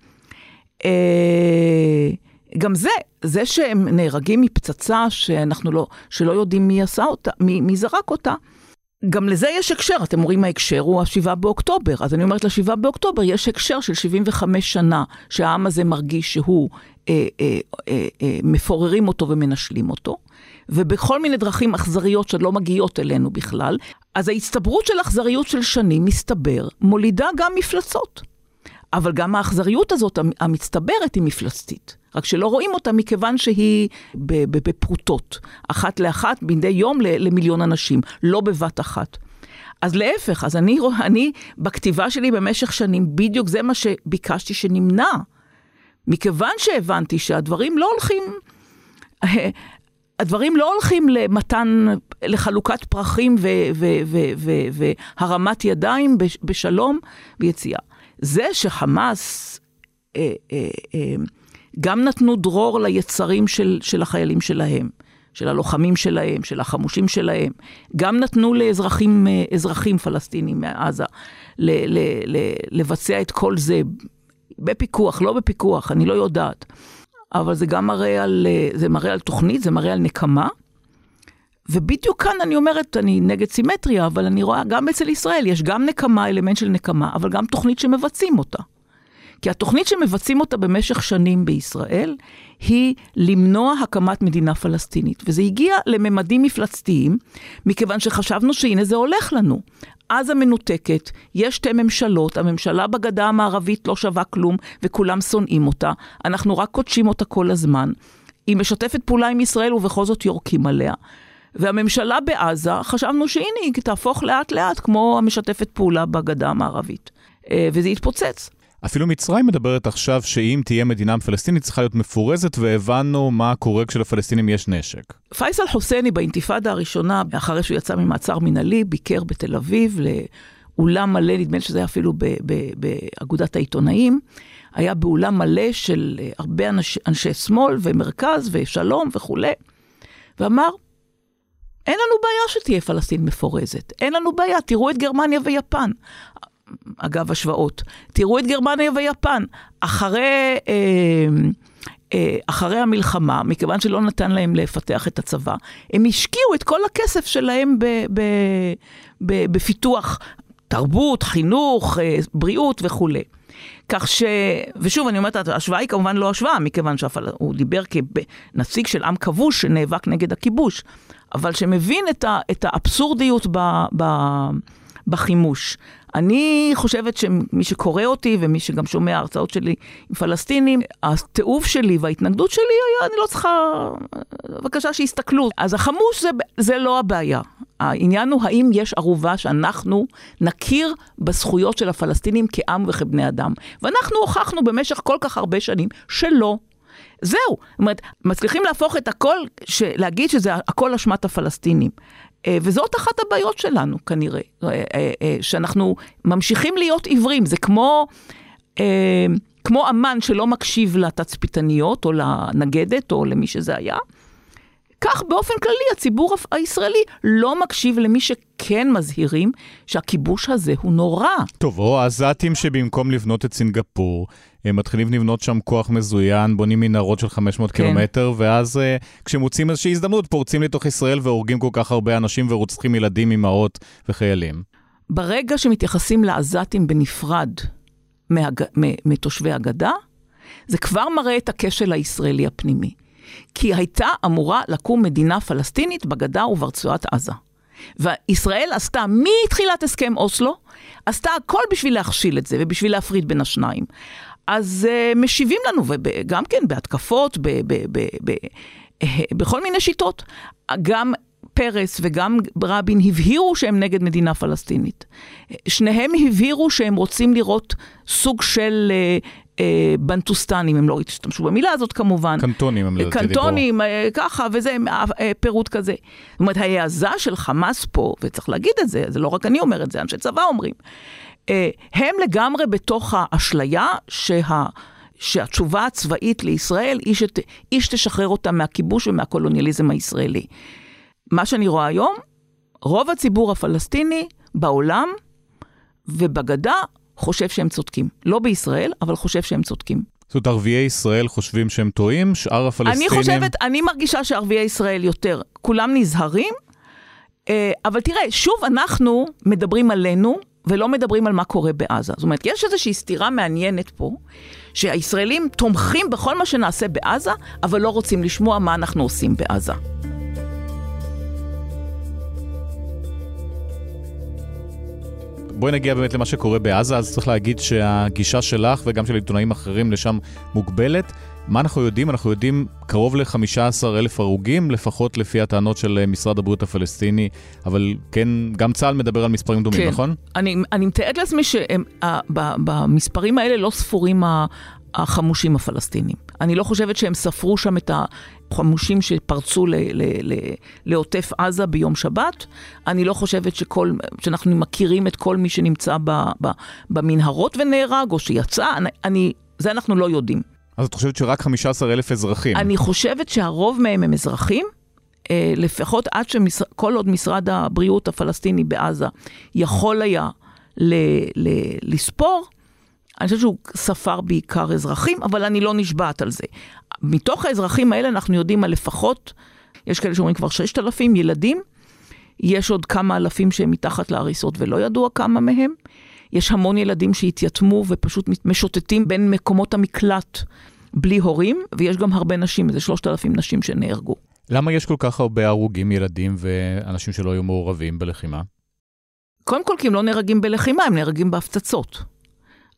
אה, גם זה, זה שהם נהרגים מפצצה שאנחנו לא, שלא יודעים מי עשה אותה, מי, מי זרק אותה, גם לזה יש הקשר, אתם אומרים ההקשר הוא ה-7 באוקטובר, אז אני אומרת ל-7 באוקטובר יש הקשר של 75 שנה שהעם הזה מרגיש שהוא, אה, אה, אה, אה, מפוררים אותו ומנשלים אותו. ובכל מיני דרכים אכזריות שלא מגיעות אלינו בכלל, אז ההצטברות של אכזריות של שנים, מסתבר, מולידה גם מפלצות. אבל גם האכזריות הזאת, המצטברת, היא מפלצתית. רק שלא רואים אותה מכיוון שהיא בפרוטות, אחת לאחת, מדי יום למיליון אנשים, לא בבת אחת. אז להפך, אז אני, אני בכתיבה שלי במשך שנים, בדיוק זה מה שביקשתי שנמנע. מכיוון שהבנתי שהדברים לא הולכים, הדברים לא הולכים למתן, לחלוקת פרחים והרמת ידיים בשלום ויציאה. זה שחמאס אה, אה, אה, גם נתנו דרור ליצרים של, של החיילים שלהם, של הלוחמים שלהם, של החמושים שלהם, גם נתנו לאזרחים אזרחים פלסטינים מעזה ל, ל, ל, לבצע את כל זה בפיקוח, לא בפיקוח, אני לא יודעת. אבל זה גם מראה על, זה מראה על תוכנית, זה מראה על נקמה. ובדיוק כאן אני אומרת, אני נגד סימטריה, אבל אני רואה גם אצל ישראל, יש גם נקמה, אלמנט של נקמה, אבל גם תוכנית שמבצעים אותה. כי התוכנית שמבצעים אותה במשך שנים בישראל, היא למנוע הקמת מדינה פלסטינית. וזה הגיע לממדים מפלצתיים, מכיוון שחשבנו שהנה זה הולך לנו. עזה מנותקת, יש שתי ממשלות, הממשלה בגדה המערבית לא שווה כלום וכולם שונאים אותה, אנחנו רק קודשים אותה כל הזמן. היא משתפת פעולה עם ישראל ובכל זאת יורקים עליה. והממשלה בעזה, חשבנו שהנה היא תהפוך לאט לאט כמו המשתפת פעולה בגדה המערבית. אה, וזה יתפוצץ. אפילו מצרים מדברת עכשיו שאם תהיה מדינה פלסטינית צריכה להיות מפורזת, והבנו מה קורה כשלפלסטינים יש נשק. פייסל חוסייני באינתיפאדה הראשונה, אחרי שהוא יצא ממעצר מינהלי, ביקר בתל אביב לאולם מלא, נדמה לי שזה היה אפילו באגודת העיתונאים. היה באולם מלא של הרבה אנש, אנשי שמאל ומרכז ושלום וכולי, ואמר, אין לנו בעיה שתהיה פלסטין מפורזת, אין לנו בעיה, תראו את גרמניה ויפן. אגב השוואות. תראו את גרמניה ויפן. אחרי, אה, אה, אחרי המלחמה, מכיוון שלא נתן להם לפתח את הצבא, הם השקיעו את כל הכסף שלהם ב, ב, ב, בפיתוח תרבות, חינוך, אה, בריאות וכולי. כך ש... ושוב, אני אומרת, ההשוואה היא כמובן לא השוואה, מכיוון שהוא דיבר כנציג של עם כבוש שנאבק נגד הכיבוש, אבל שמבין את, ה... את האבסורדיות ב... ב... בחימוש. אני חושבת שמי שקורא אותי ומי שגם שומע הרצאות שלי עם פלסטינים, התיעוב שלי וההתנגדות שלי היה, אני לא צריכה, בבקשה שיסתכלו. אז החמוש זה, זה לא הבעיה. העניין הוא האם יש ערובה שאנחנו נכיר בזכויות של הפלסטינים כעם וכבני אדם. ואנחנו הוכחנו במשך כל כך הרבה שנים שלא. זהו, זאת אומרת, מצליחים להפוך את הכל, להגיד שזה הכל אשמת הפלסטינים. אה, וזאת אחת הבעיות שלנו כנראה, אה, אה, שאנחנו ממשיכים להיות עיוורים, זה כמו, כמו אמן שלא מקשיב לתצפיתניות או לנגדת או למי שזה היה. כך באופן כללי הציבור הישראלי לא מקשיב למי שכן מזהירים שהכיבוש הזה הוא נורא. טוב, או העזתים שבמקום לבנות את סינגפור, הם מתחילים לבנות שם כוח מזוין, בונים מנהרות של 500 כן. קילומטר, ואז uh, כשמוצאים איזושהי הזדמנות, פורצים לתוך ישראל והורגים כל כך הרבה אנשים ורוצחים ילדים, אמהות וחיילים. ברגע שמתייחסים לעזתים בנפרד מהג... מתושבי הגדה, זה כבר מראה את הכשל הישראלי הפנימי. כי הייתה אמורה לקום מדינה פלסטינית בגדה וברצועת עזה. וישראל עשתה מתחילת הסכם אוסלו, עשתה הכל בשביל להכשיל את זה ובשביל להפריד בין השניים. אז uh, משיבים לנו, וגם כן בהתקפות, ב, ב, ב, ב, uh, בכל מיני שיטות. גם פרס וגם רבין הבהירו שהם נגד מדינה פלסטינית. שניהם הבהירו שהם רוצים לראות סוג של uh, אה, בנטוסטנים, הם לא השתמשו במילה הזאת כמובן. קנטונים הם לדעתי דיברו. קנטונים, אה, ככה, וזה אה, פירוט כזה. זאת אומרת, ההעזה של חמאס פה, וצריך להגיד את זה, זה לא רק אני אומר את זה, אנשי צבא אומרים, הם לגמרי בתוך האשליה שה... שהתשובה הצבאית לישראל היא, שת, היא שתשחרר אותה מהכיבוש ומהקולוניאליזם הישראלי. מה שאני רואה היום, רוב הציבור הפלסטיני בעולם ובגדה חושב שהם צודקים. לא בישראל, אבל חושב שהם צודקים. זאת אומרת, ערביי ישראל חושבים שהם טועים, שאר הפלסטינים... אני חושבת, אני מרגישה שערביי ישראל יותר, כולם נזהרים, אה, אבל תראה, שוב אנחנו מדברים עלינו, ולא מדברים על מה קורה בעזה. זאת אומרת, יש איזושהי סתירה מעניינת פה, שהישראלים תומכים בכל מה שנעשה בעזה, אבל לא רוצים לשמוע מה אנחנו עושים בעזה. בואי נגיע באמת למה שקורה בעזה, אז צריך להגיד שהגישה שלך וגם של עיתונאים אחרים לשם מוגבלת. מה אנחנו יודעים? אנחנו יודעים קרוב ל-15 אלף הרוגים, לפחות לפי הטענות של משרד הבריאות הפלסטיני, אבל כן, גם צה"ל מדבר על מספרים דומים, כן. נכון? אני, אני מתארת לעצמי שבמספרים האלה לא ספורים החמושים הפלסטינים. אני לא חושבת שהם ספרו שם את החמושים שפרצו לעוטף עזה ביום שבת. אני לא חושבת שכל, שאנחנו מכירים את כל מי שנמצא ב, ב, במנהרות ונהרג, או שיצא, אני, אני, זה אנחנו לא יודעים. אז את חושבת שרק 15 אלף אזרחים? אני חושבת שהרוב מהם הם אזרחים. אה, לפחות עד שכל עוד משרד הבריאות הפלסטיני בעזה יכול היה ל, ל, לספור, אני חושבת שהוא ספר בעיקר אזרחים, אבל אני לא נשבעת על זה. מתוך האזרחים האלה אנחנו יודעים על לפחות, יש כאלה שאומרים כבר 6,000 ילדים, יש עוד כמה אלפים שהם מתחת להריסות ולא ידוע כמה מהם. יש המון ילדים שהתייתמו ופשוט משוטטים בין מקומות המקלט בלי הורים, ויש גם הרבה נשים, איזה 3,000 נשים שנהרגו. למה יש כל כך הרבה הרוגים ילדים ואנשים שלא היו מעורבים בלחימה? קודם כל כי הם לא נהרגים בלחימה, הם נהרגים בהפצצות.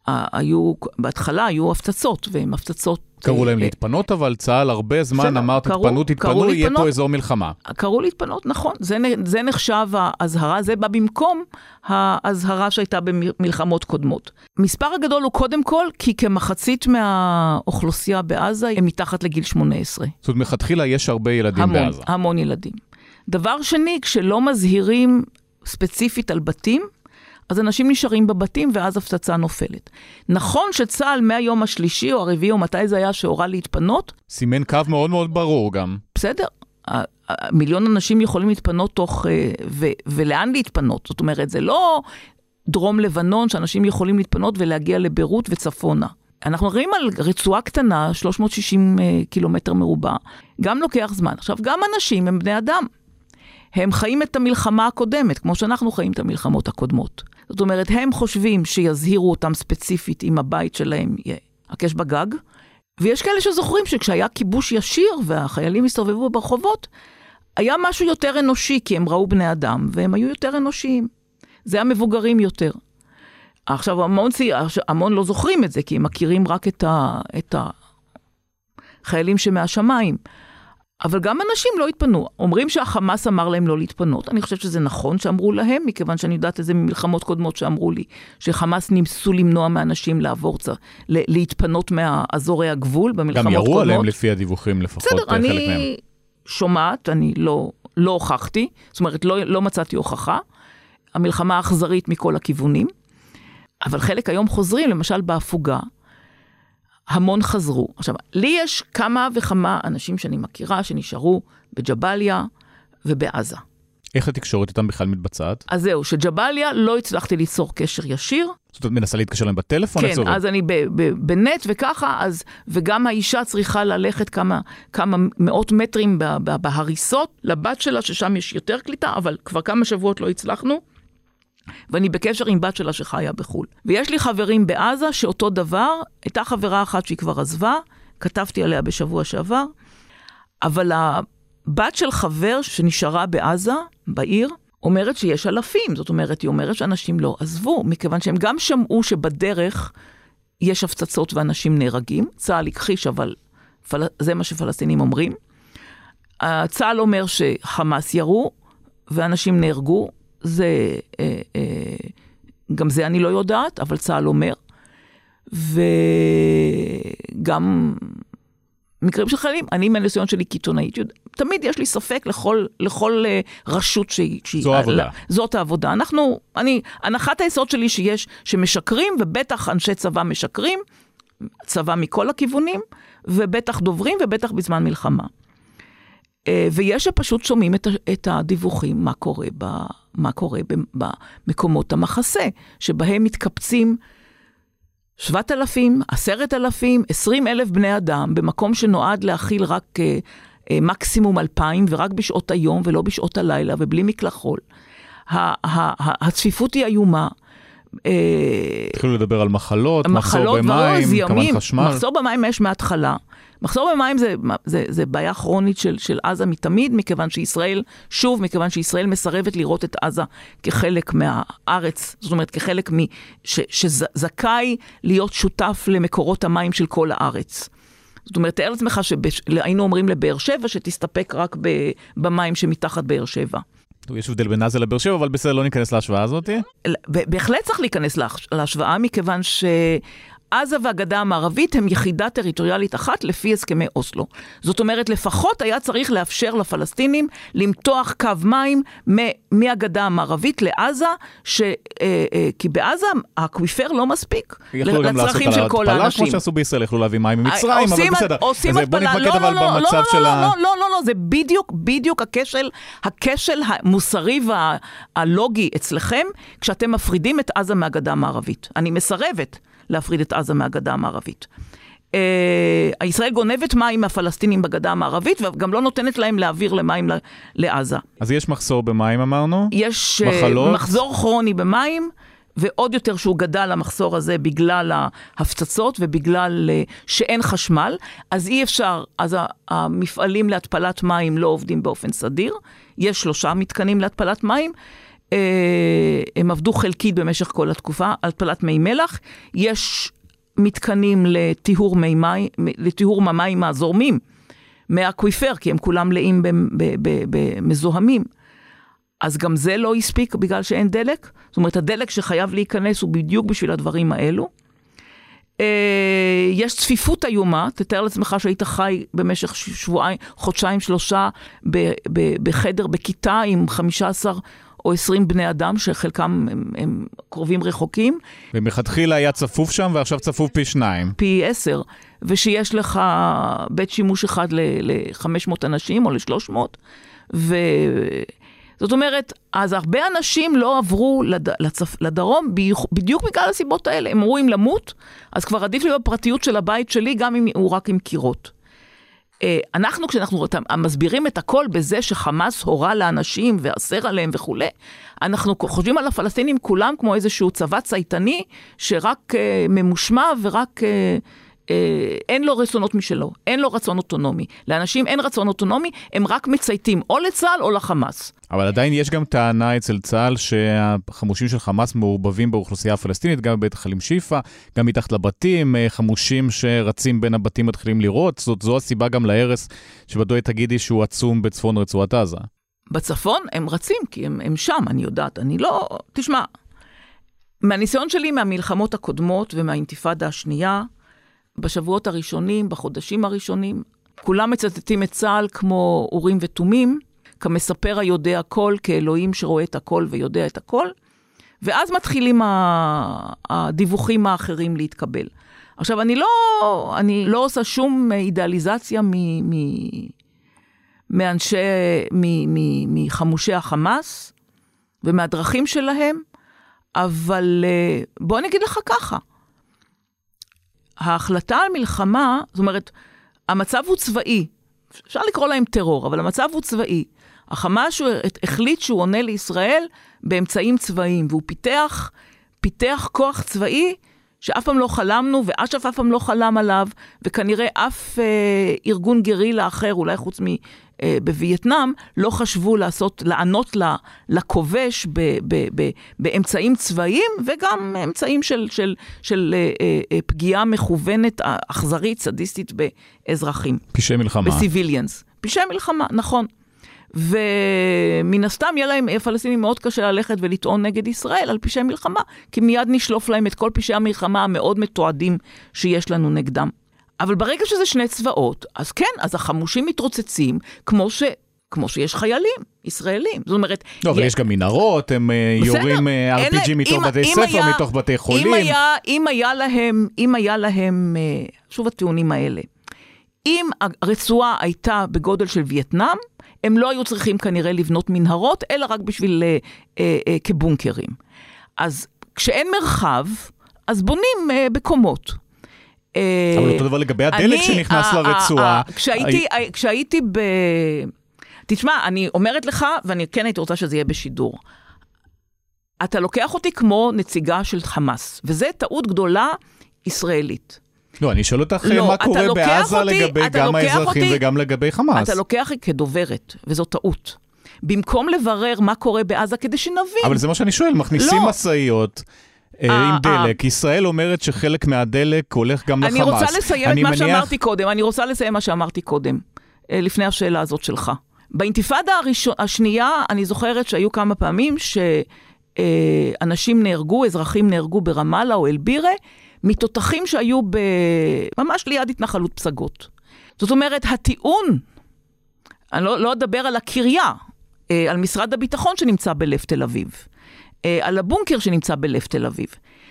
היו, בהתחלה היו הפצצות, והן הפצצות... קראו להם אה, להתפנות, אבל צה"ל הרבה זמן אמר, תתפנו, תתפנו, יהיה פה אזור מלחמה. קראו להתפנות, נכון. זה, זה נחשב האזהרה, זה בא במקום האזהרה שהייתה במלחמות קודמות. מספר הגדול הוא קודם כל, כי כמחצית מהאוכלוסייה בעזה הם מתחת לגיל 18. זאת אומרת, מלכתחילה יש הרבה ילדים המון, בעזה. המון ילדים. דבר שני, כשלא מזהירים ספציפית על בתים, אז אנשים נשארים בבתים ואז הפצצה נופלת. נכון שצה"ל מהיום השלישי או הרביעי או מתי זה היה שהורה להתפנות? סימן קו מאוד מאוד ברור גם. בסדר. מיליון אנשים יכולים להתפנות תוך... אה, ו, ולאן להתפנות? זאת אומרת, זה לא דרום לבנון שאנשים יכולים להתפנות ולהגיע לביירות וצפונה. אנחנו רואים על רצועה קטנה, 360 אה, קילומטר מרובע, גם לוקח זמן. עכשיו, גם אנשים הם בני אדם. הם חיים את המלחמה הקודמת, כמו שאנחנו חיים את המלחמות הקודמות. זאת אומרת, הם חושבים שיזהירו אותם ספציפית אם הבית שלהם ייעקש בגג, ויש כאלה שזוכרים שכשהיה כיבוש ישיר והחיילים הסתובבו ברחובות, היה משהו יותר אנושי, כי הם ראו בני אדם, והם היו יותר אנושיים. זה המבוגרים יותר. עכשיו, המון, המון לא זוכרים את זה, כי הם מכירים רק את, ה, את החיילים שמהשמיים. אבל גם אנשים לא התפנו. אומרים שהחמאס אמר להם לא להתפנות. אני חושבת שזה נכון שאמרו להם, מכיוון שאני יודעת איזה ממלחמות קודמות שאמרו לי, שחמאס ניסו למנוע מאנשים לעבור, צ... להתפנות מאזורי הגבול במלחמות קודמות. גם ירו עליהם לפי הדיווחים לפחות, בסדר, חלק אני מהם. שומעת, אני לא, לא הוכחתי, זאת אומרת, לא, לא מצאתי הוכחה. המלחמה אכזרית מכל הכיוונים, אבל חלק היום חוזרים, למשל בהפוגה. המון חזרו. עכשיו, לי יש כמה וכמה אנשים שאני מכירה שנשארו בג'באליה ובעזה. איך התקשורת איתם בכלל מתבצעת? אז זהו, שג'באליה לא הצלחתי ליצור קשר ישיר. זאת אומרת, מנסה להתקשר להם בטלפון? כן, אז אני בנט וככה, אז, וגם האישה צריכה ללכת כמה, כמה מאות מטרים בהריסות לבת שלה, ששם יש יותר קליטה, אבל כבר כמה שבועות לא הצלחנו. ואני בקשר עם בת שלה שחיה בחו"ל. ויש לי חברים בעזה שאותו דבר, הייתה חברה אחת שהיא כבר עזבה, כתבתי עליה בשבוע שעבר, אבל הבת של חבר שנשארה בעזה, בעיר, אומרת שיש אלפים. זאת אומרת, היא אומרת שאנשים לא עזבו, מכיוון שהם גם שמעו שבדרך יש הפצצות ואנשים נהרגים. צה"ל הכחיש, אבל פל... זה מה שפלסטינים אומרים. צה"ל אומר שחמאס ירו ואנשים נהרגו, זה, אה, אה, גם זה אני לא יודעת, אבל צה"ל אומר. וגם מקרים של חיילים, אני מהניסיון שלי כעיתונאית, תמיד יש לי ספק לכל, לכל אה, רשות שהיא... זו העבודה. זאת העבודה. אנחנו, אני, הנחת היסוד שלי שיש, שמשקרים, ובטח אנשי צבא משקרים, צבא מכל הכיוונים, ובטח דוברים, ובטח בזמן מלחמה. ויש שפשוט שומעים את, את הדיווחים, מה קורה, ב, מה קורה במקומות המחסה, שבהם מתקבצים 7,000, 10,000, 20 אלף בני אדם, במקום שנועד להכיל רק אה, אה, מקסימום 2,000, ורק בשעות היום ולא בשעות הלילה, ובלי מקלחול. הצפיפות היא איומה. התחילו לדבר על מחלות, מחסור במים, כמובן חשמל. מחסור במים יש מההתחלה. מחסור במים זה, זה, זה בעיה כרונית של, של עזה מתמיד, מכיוון שישראל, שוב, מכיוון שישראל מסרבת לראות את עזה כחלק מהארץ, זאת אומרת, כחלק מ... ש, שזכאי להיות שותף למקורות המים של כל הארץ. זאת אומרת, תאר לעצמך שהיינו אומרים לבאר שבע שתסתפק רק במים שמתחת באר שבע. יש הבדל בין עזה לבאר שבע, אבל בסדר, לא ניכנס להשוואה הזאת. בהחלט צריך להיכנס להשוואה, מכיוון ש... עזה והגדה המערבית הם יחידה טריטוריאלית אחת לפי הסכמי אוסלו. זאת אומרת, לפחות היה צריך לאפשר לפלסטינים למתוח קו מים מהגדה המערבית לעזה, ש, אה, אה, כי בעזה האקוויפר לא מספיק לצרכים של כל האנשים. כמו שעשו בישראל, יכלו להביא מים ממצרים, אבל בסדר. עושים התפלה, לא, לא, של לא, ה... לא, לא, לא, לא, זה בדיוק, בדיוק הכשל, הכשל המוסרי והלוגי אצלכם, כשאתם מפרידים את עזה מהגדה המערבית. אני מסרבת. להפריד את עזה מהגדה המערבית. Uh, ישראל גונבת מים מהפלסטינים בגדה המערבית, וגם לא נותנת להם להעביר למים לעזה. אז יש מחסור במים אמרנו? יש אה, מחלות. מחזור כרוני במים, ועוד יותר שהוא גדל המחסור הזה בגלל ההפצצות ובגלל uh, שאין חשמל, אז אי אפשר, אז המפעלים להתפלת מים לא עובדים באופן סדיר, יש שלושה מתקנים להתפלת מים. הם עבדו חלקית במשך כל התקופה, התפלת מי מלח. יש מתקנים לטיהור, מי מי, לטיהור המים הזורמים מהאקוויפר, כי הם כולם מלאים במזוהמים. אז גם זה לא הספיק בגלל שאין דלק. זאת אומרת, הדלק שחייב להיכנס הוא בדיוק בשביל הדברים האלו. יש צפיפות איומה, תתאר לעצמך שהיית חי במשך שבועיים, חודשיים, שלושה בחדר, בכיתה עם 15 או 20 בני אדם, שחלקם הם, הם קרובים רחוקים. ומלכתחילה היה צפוף שם, ועכשיו צפוף פי שניים. פי עשר. ושיש לך בית שימוש אחד ל-500 אנשים או ל-300, ו... זאת אומרת, אז הרבה אנשים לא עברו לד... לצפ... לדרום בדיוק בגלל הסיבות האלה. הם אמרו אם למות, אז כבר עדיף לי בפרטיות של הבית שלי, גם אם הוא רק עם קירות. אה, אנחנו, כשאנחנו מסבירים את הכל בזה שחמאס הורה לאנשים ואסר עליהם וכולי, אנחנו חושבים על הפלסטינים כולם כמו איזשהו צבא צייתני, שרק uh, ממושמע ורק אה, אין לו רצונות משלו, אין לו רצון אוטונומי. לאנשים אין רצון אוטונומי, הם רק מצייתים או לצה"ל או לחמאס. אבל עדיין יש גם טענה אצל צה"ל שהחמושים של חמאס מעורבבים באוכלוסייה הפלסטינית, גם בבית החולים שיפא, גם מתחת לבתים, אה, חמושים שרצים בין הבתים מתחילים לירות. זאת זו הסיבה גם להרס, שבדוי תגידי שהוא עצום בצפון רצועת עזה. בצפון הם רצים, כי הם, הם שם, אני יודעת. אני לא... תשמע, מהניסיון שלי מהמלחמות הקודמות ומהאינתיפאדה השנייה, בשבועות הראשונים, בחודשים הראשונים, כולם מצטטים את צה"ל כמו אורים ותומים, כמספר היודע הכל, כאלוהים שרואה את הכל ויודע את הכל, ואז מתחילים הדיווחים האחרים להתקבל. עכשיו, אני לא, אני לא עושה שום אידיאליזציה מ, מ, מאנשי, מ, מ, מחמושי החמאס ומהדרכים שלהם, אבל אה, בוא אני אגיד לך ככה, ההחלטה על מלחמה, זאת אומרת, המצב הוא צבאי. אפשר לקרוא להם טרור, אבל המצב הוא צבאי. החמאס החליט שהוא עונה לישראל באמצעים צבאיים, והוא פיתח, פיתח כוח צבאי שאף פעם לא חלמנו, ואש"ף אף פעם לא חלם עליו, וכנראה אף אה, ארגון גרילה אחר, אולי חוץ אה, בווייטנאם, לא חשבו לעשות, לענות לכובש ב, ב, ב, באמצעים צבאיים וגם אמצעים של, של, של אה, אה, פגיעה מכוונת, אכזרית, סדיסטית באזרחים. פשעי מלחמה. בסיביליאנס. פשעי מלחמה, נכון. ומן הסתם יהיה להם, הפלסטינים מאוד קשה ללכת ולטעון נגד ישראל על פשעי מלחמה, כי מיד נשלוף להם את כל פשעי המלחמה המאוד מתועדים שיש לנו נגדם. אבל ברגע שזה שני צבאות, אז כן, אז החמושים מתרוצצים כמו ש... כמו שיש חיילים ישראלים, זאת אומרת... לא, אבל יש גם מנהרות, הם אה, בסדר, יורים אה, RPG מתוך אם, בתי אם ספר, היה, מתוך בתי חולים. אם היה, אם היה להם, אם היה להם, אה, שוב הטיעונים האלה, אם הרצועה הייתה בגודל של וייטנאם, הם לא היו צריכים כנראה לבנות מנהרות, אלא רק בשביל, אה, אה, אה, כבונקרים. אז כשאין מרחב, אז בונים אה, בקומות. אה, אבל אותו דבר לגבי הדלק אני, שנכנס אה, לרצועה. אה, אה כשהייתי, אה, כשהייתי ב... תשמע, אני אומרת לך, ואני כן הייתי רוצה שזה יהיה בשידור. אתה לוקח אותי כמו נציגה של חמאס, וזו טעות גדולה ישראלית. לא, אני שואל אותך לא, מה קורה בעזה אותי, לגבי גם האזרחים אותי, וגם לגבי חמאס. אתה לוקח אותי כדוברת, וזו טעות. במקום לברר מה קורה בעזה כדי שנבין. אבל זה מה שאני שואל, מכניסים לא. משאיות. אה, עם אה, דלק. ישראל אומרת שחלק מהדלק הולך גם לחמאס. אני רוצה לסיים את מה שאמרתי קודם, אני רוצה לסיים מה שאמרתי קודם, אה, לפני השאלה הזאת שלך. באינתיפאדה השנייה, אני זוכרת שהיו כמה פעמים שאנשים נהרגו, אזרחים נהרגו ברמאללה או אל-בירה, מתותחים שהיו ב... ממש ליד התנחלות פסגות. זאת אומרת, הטיעון, אני לא, לא אדבר על הקריה, על משרד הביטחון שנמצא בלב תל אביב. אה, על הבונקר שנמצא בלב תל אביב.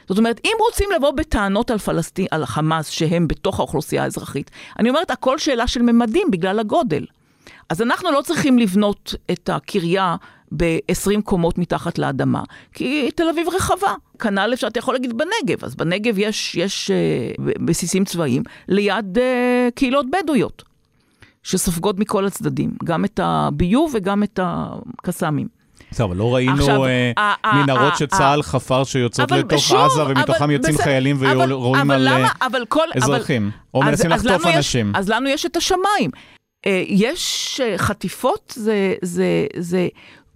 זאת אומרת, אם רוצים לבוא בטענות על פלסטין, על חמאס, שהם בתוך האוכלוסייה האזרחית, אני אומרת, הכל שאלה של ממדים בגלל הגודל. אז אנחנו לא צריכים לבנות את הקריה ב-20 קומות מתחת לאדמה, כי תל אביב רחבה. כנ"ל שאתה יכול להגיד בנגב, אז בנגב יש, יש uh, בסיסים צבאיים ליד uh, קהילות בדואיות, שסופגות מכל הצדדים, גם את הביוב וגם את הקסאמים. בסדר, אבל לא ראינו אה, מנהרות שצה"ל חפר שיוצאות לתוך עזה ומתוכם יוצאים חיילים ורואים על אה, אזרחים, או מנסים לחטוף אנשים. אז לנו יש את השמיים. אה, יש חטיפות, זה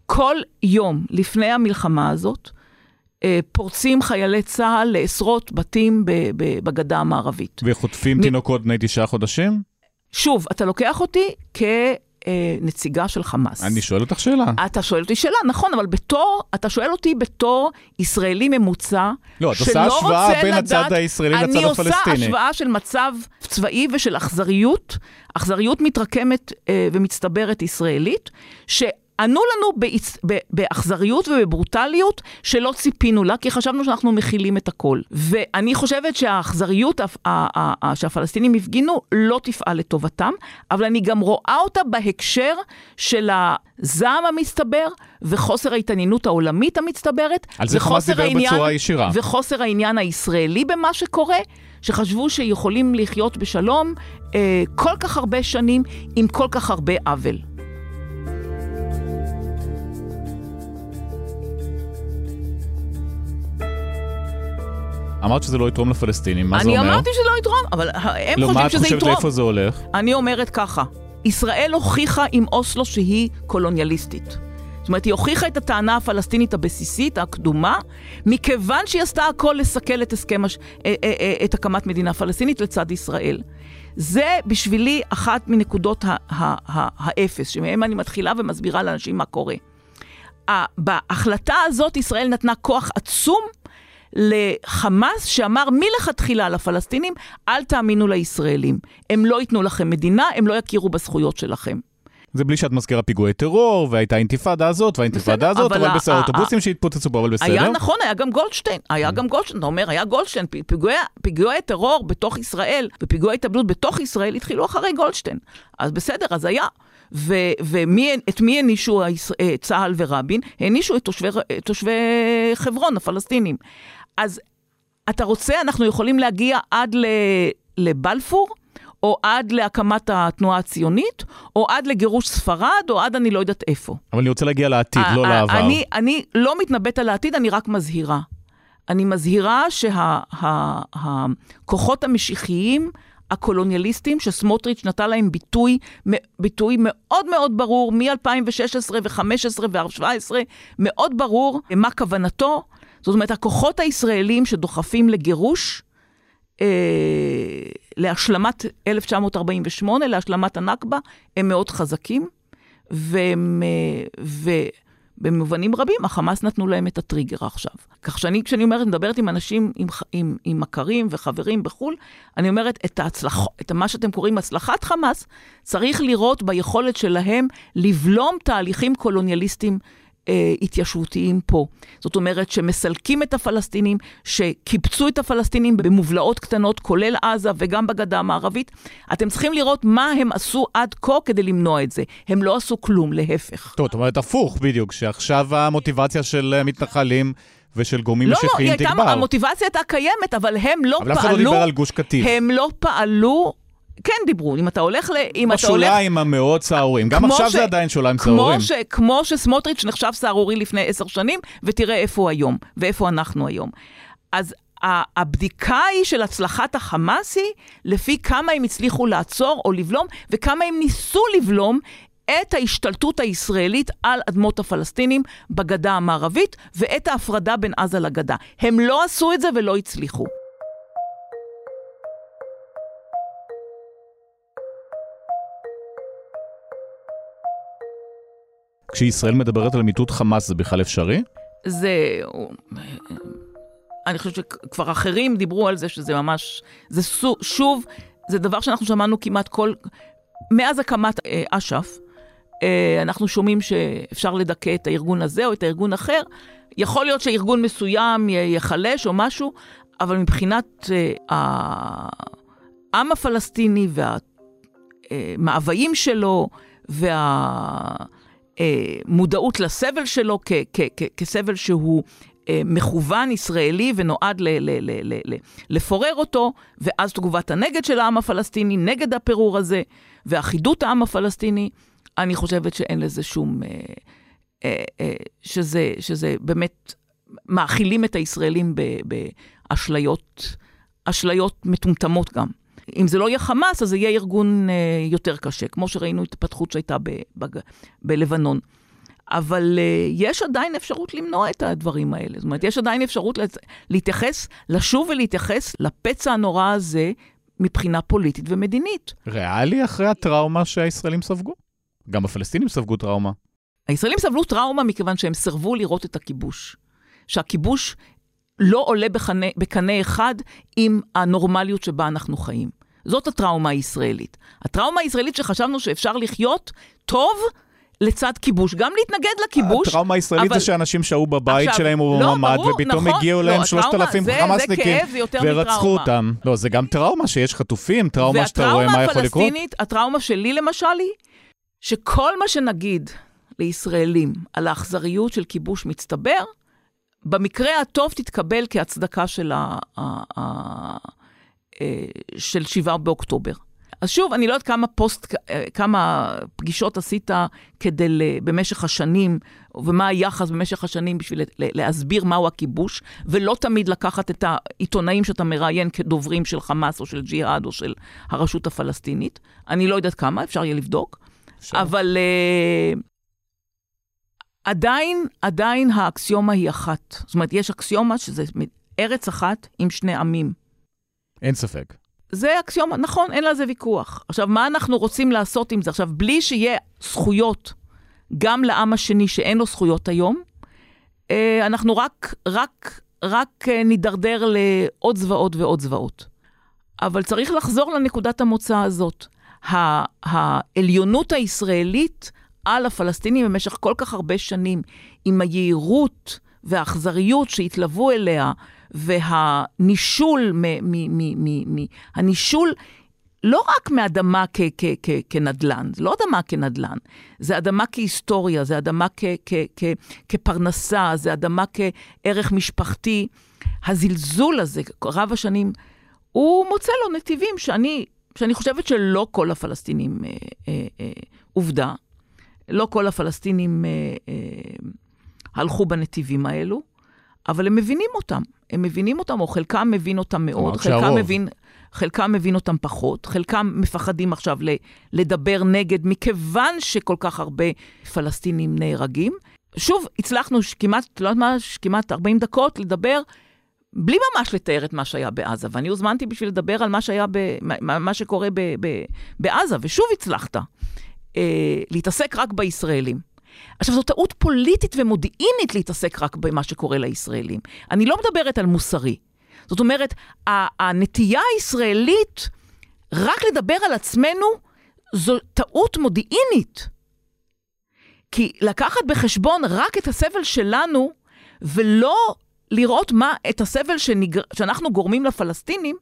כל יום לפני המלחמה הזאת, פורצים חיילי צה"ל לעשרות בתים בגדה המערבית. וחוטפים תינוקות בני תשעה חודשים? שוב, אתה לוקח אותי כ... אה, נציגה של חמאס. אני שואל אותך שאלה. אתה שואל אותי שאלה, נכון, אבל בתור, אתה שואל אותי בתור ישראלי ממוצע, לא, את עושה השוואה בין לדעת, הצד הישראלי לצד הפלסטיני. אני עושה השוואה של מצב צבאי ושל אכזריות, אכזריות מתרקמת אה, ומצטברת ישראלית, ש... ענו לנו באצ... באכזריות ובברוטליות שלא ציפינו לה, כי חשבנו שאנחנו מכילים את הכל. ואני חושבת שהאכזריות שהפלסטינים הפגינו לא תפעל לטובתם, אבל אני גם רואה אותה בהקשר של הזעם המצטבר וחוסר ההתעניינות העולמית המצטברת. על זה חמאס דיבר העניין, בצורה ישירה. וחוסר העניין הישראלי במה שקורה. שחשבו שיכולים לחיות בשלום אה, כל כך הרבה שנים עם כל כך הרבה עוול. אמרת שזה לא יתרום לפלסטינים, מה זה אומר? אני אמרתי שזה לא יתרום, אבל הם לא, חושבים שזה מה את חושבת יתרום. לאיפה זה הולך? אני אומרת ככה, ישראל הוכיחה עם אוסלו שהיא קולוניאליסטית. זאת אומרת, היא הוכיחה את הטענה הפלסטינית הבסיסית, הקדומה, מכיוון שהיא עשתה הכל לסכל את הסכם, הש- אה, אה, אה, את הקמת מדינה פלסטינית לצד ישראל. זה בשבילי אחת מנקודות האפס, שמהם אני מתחילה ומסבירה לאנשים מה קורה. בהחלטה הזאת ישראל נתנה כוח עצום לחמאס, שאמר מלכתחילה לפלסטינים, אל תאמינו לישראלים. הם לא ייתנו לכם מדינה, הם לא יכירו בזכויות שלכם. זה בלי שאת מזכירה פיגועי טרור, והייתה האינתיפאדה הזאת, והאינתיפאדה הזאת, אבל אבל בסדר, ה- אוטובוסים שהתפוצצו פה, אבל בסדר. היה נכון, היה גם גולדשטיין, היה גם גולדשטיין, אתה אומר, היה גולדשטיין, פיגועי, פיגועי טרור בתוך ישראל ופיגועי התאבדות בתוך ישראל התחילו אחרי גולדשטיין. אז בסדר, אז היה. ואת מי הענישו אה, צה"ל ורבין? הענישו את תושבי, את תושבי חברון, הפלסטינים. אז אתה רוצה, אנחנו יכולים להגיע עד ל, לבלפור, או עד להקמת התנועה הציונית, או עד לגירוש ספרד, או עד אני לא יודעת איפה. אבל אני רוצה להגיע לעתיד, לא לעבר. אני, אני לא מתנבאת על העתיד, אני רק מזהירה. אני מזהירה שהכוחות המשיחיים, הקולוניאליסטים, שסמוטריץ' נתן להם ביטוי, ביטוי מאוד מאוד ברור, מ-2016 ו-2015 ו-2017, מאוד ברור מה כוונתו. זאת אומרת, הכוחות הישראלים שדוחפים לגירוש, אה, להשלמת 1948, להשלמת הנכבה, הם מאוד חזקים, והם, אה, ובמובנים רבים החמאס נתנו להם את הטריגר עכשיו. כך שאני, כשאני אומרת, מדברת עם אנשים, עם, עם, עם מכרים וחברים בחו"ל, אני אומרת, את, ההצלח, את מה שאתם קוראים הצלחת חמאס, צריך לראות ביכולת שלהם לבלום תהליכים קולוניאליסטיים. אה, התיישבותיים פה. זאת אומרת שמסלקים את הפלסטינים, שקיבצו את הפלסטינים במובלעות קטנות, כולל עזה וגם בגדה המערבית. אתם צריכים לראות מה הם עשו עד כה כדי למנוע את זה. הם לא עשו כלום, להפך. טוב, זאת אומרת הפוך בדיוק, שעכשיו המוטיבציה של אה, מתנחלים ושל גורמים לא, לא, משיחיים הייתה, תגבר. המוטיבציה הייתה קיימת, אבל הם לא אבל אף אחד פעלו... לא דיבר על גוש קטיף. הם לא פעלו... כן דיברו, אם אתה הולך ל... אם אתה הולך... בשוליים המאוד סהרורים. גם עכשיו ש- זה עדיין שוליים סהרורים. ש, כמו שסמוטריץ' נחשב סהרורי לפני עשר שנים, ותראה איפה הוא היום, ואיפה אנחנו היום. אז הבדיקה היא של הצלחת החמאס היא לפי כמה הם הצליחו לעצור או לבלום, וכמה הם ניסו לבלום את ההשתלטות הישראלית על אדמות הפלסטינים בגדה המערבית, ואת ההפרדה בין עזה לגדה. הם לא עשו את זה ולא הצליחו. כשישראל מדברת על מיטוט חמאס זה בכלל אפשרי? זה... אני חושבת שכבר אחרים דיברו על זה, שזה ממש... זה סו- שוב, זה דבר שאנחנו שמענו כמעט כל... מאז הקמת אה, אש"ף, אה, אנחנו שומעים שאפשר לדכא את הארגון הזה או את הארגון אחר. יכול להיות שארגון מסוים ייחלש או משהו, אבל מבחינת אה, העם הפלסטיני והמאוויים שלו, והמודעות לסבל שלו כ- כ- כ- כסבל שהוא אה, מכוון ישראלי ונועד ל- ל- ל- ל- ל- לפורר אותו, ואז תגובת הנגד של העם הפלסטיני נגד הפירור הזה, ואחידות העם הפלסטיני, אני חושבת שאין לזה שום... אה, אה, אה, שזה, שזה באמת, מאכילים את הישראלים באשליות, אשליות מטומטמות גם. אם זה לא יהיה חמאס, אז זה יהיה ארגון אה, יותר קשה, כמו שראינו את ההתפתחות שהייתה ב- בג- בלבנון. אבל uh, יש עדיין אפשרות למנוע את הדברים האלה. זאת אומרת, יש עדיין אפשרות. להתייחס, לשוב ולהתייחס לפצע הנורא הזה מבחינה פוליטית ומדינית. ריאלי אחרי הטראומה שהישראלים ספגו? גם הפלסטינים ספגו טראומה. הישראלים סבלו טראומה מכיוון שהם סירבו לראות את הכיבוש. שהכיבוש לא עולה בקנה, בקנה אחד עם הנורמליות שבה אנחנו חיים. זאת הטראומה הישראלית. הטראומה הישראלית שחשבנו שאפשר לחיות טוב לצד כיבוש, גם להתנגד לכיבוש. הטראומה הישראלית אבל- זה שאנשים שהו בבית עכשיו, שלהם לא, בממ"ד, ברור, ופתאום נכון, הגיעו לא, להם הטראומה, 3,000 זה- זה חמאסניקים, ורצחו. אותם. לא, זה גם טראומה שיש חטופים, טראומה שאתה רואה מה יכול לקרות. הפלסטינית, הטראומה שלי למשל היא, שכל מה שנגיד לישראלים על האכזריות של כיבוש מצטבר, במקרה הטוב תתקבל כהצדקה של, ה, ה, ה, אה, של 7 באוקטובר. אז שוב, אני לא יודעת כמה פוסט, כמה פגישות עשית כדי, במשך השנים, ומה היחס במשך השנים בשביל להסביר מהו הכיבוש, ולא תמיד לקחת את העיתונאים שאתה מראיין כדוברים של חמאס או של ג'יהאד או של הרשות הפלסטינית. אני לא יודעת כמה, אפשר יהיה לבדוק. אפשר. אבל uh, עדיין, עדיין האקסיומה היא אחת. זאת אומרת, יש אקסיומה שזה ארץ אחת עם שני עמים. אין ספק. זה אקסיומה, נכון, אין על זה ויכוח. עכשיו, מה אנחנו רוצים לעשות עם זה? עכשיו, בלי שיהיה זכויות גם לעם השני שאין לו זכויות היום, אה, אנחנו רק, רק, רק אה, נידרדר לעוד זוועות ועוד זוועות. אבל צריך לחזור לנקודת המוצא הזאת. העליונות הישראלית על הפלסטינים במשך כל כך הרבה שנים, עם היהירות והאכזריות שהתלוו אליה, והנישול, מ, מ, מ, מ, מ, הנישול לא רק מאדמה כ, כ, כ, כנדל"ן, זה לא אדמה כנדל"ן, זה אדמה כהיסטוריה, זה אדמה כ, כ, כ, כפרנסה, זה אדמה כערך משפחתי. הזלזול הזה, רב השנים, הוא מוצא לו נתיבים שאני, שאני חושבת שלא כל הפלסטינים, אה, אה, אה, עובדה, לא כל הפלסטינים אה, אה, הלכו בנתיבים האלו, אבל הם מבינים אותם. הם מבינים אותם, או חלקם מבין אותם מאוד, חלקם מבין, חלקם מבין אותם פחות, חלקם מפחדים עכשיו לדבר נגד, מכיוון שכל כך הרבה פלסטינים נהרגים. שוב, הצלחנו כמעט, לא יודעת מה, כמעט 40 דקות לדבר בלי ממש לתאר את מה שהיה בעזה, ואני הוזמנתי בשביל לדבר על מה שהיה, ב, מה, מה שקורה ב, ב, בעזה, ושוב הצלחת אה, להתעסק רק בישראלים. עכשיו, זו טעות פוליטית ומודיעינית להתעסק רק במה שקורה לישראלים. אני לא מדברת על מוסרי. זאת אומרת, הנטייה הישראלית רק לדבר על עצמנו זו טעות מודיעינית. כי לקחת בחשבון רק את הסבל שלנו, ולא לראות מה, את הסבל שנגר, שאנחנו גורמים לפלסטינים,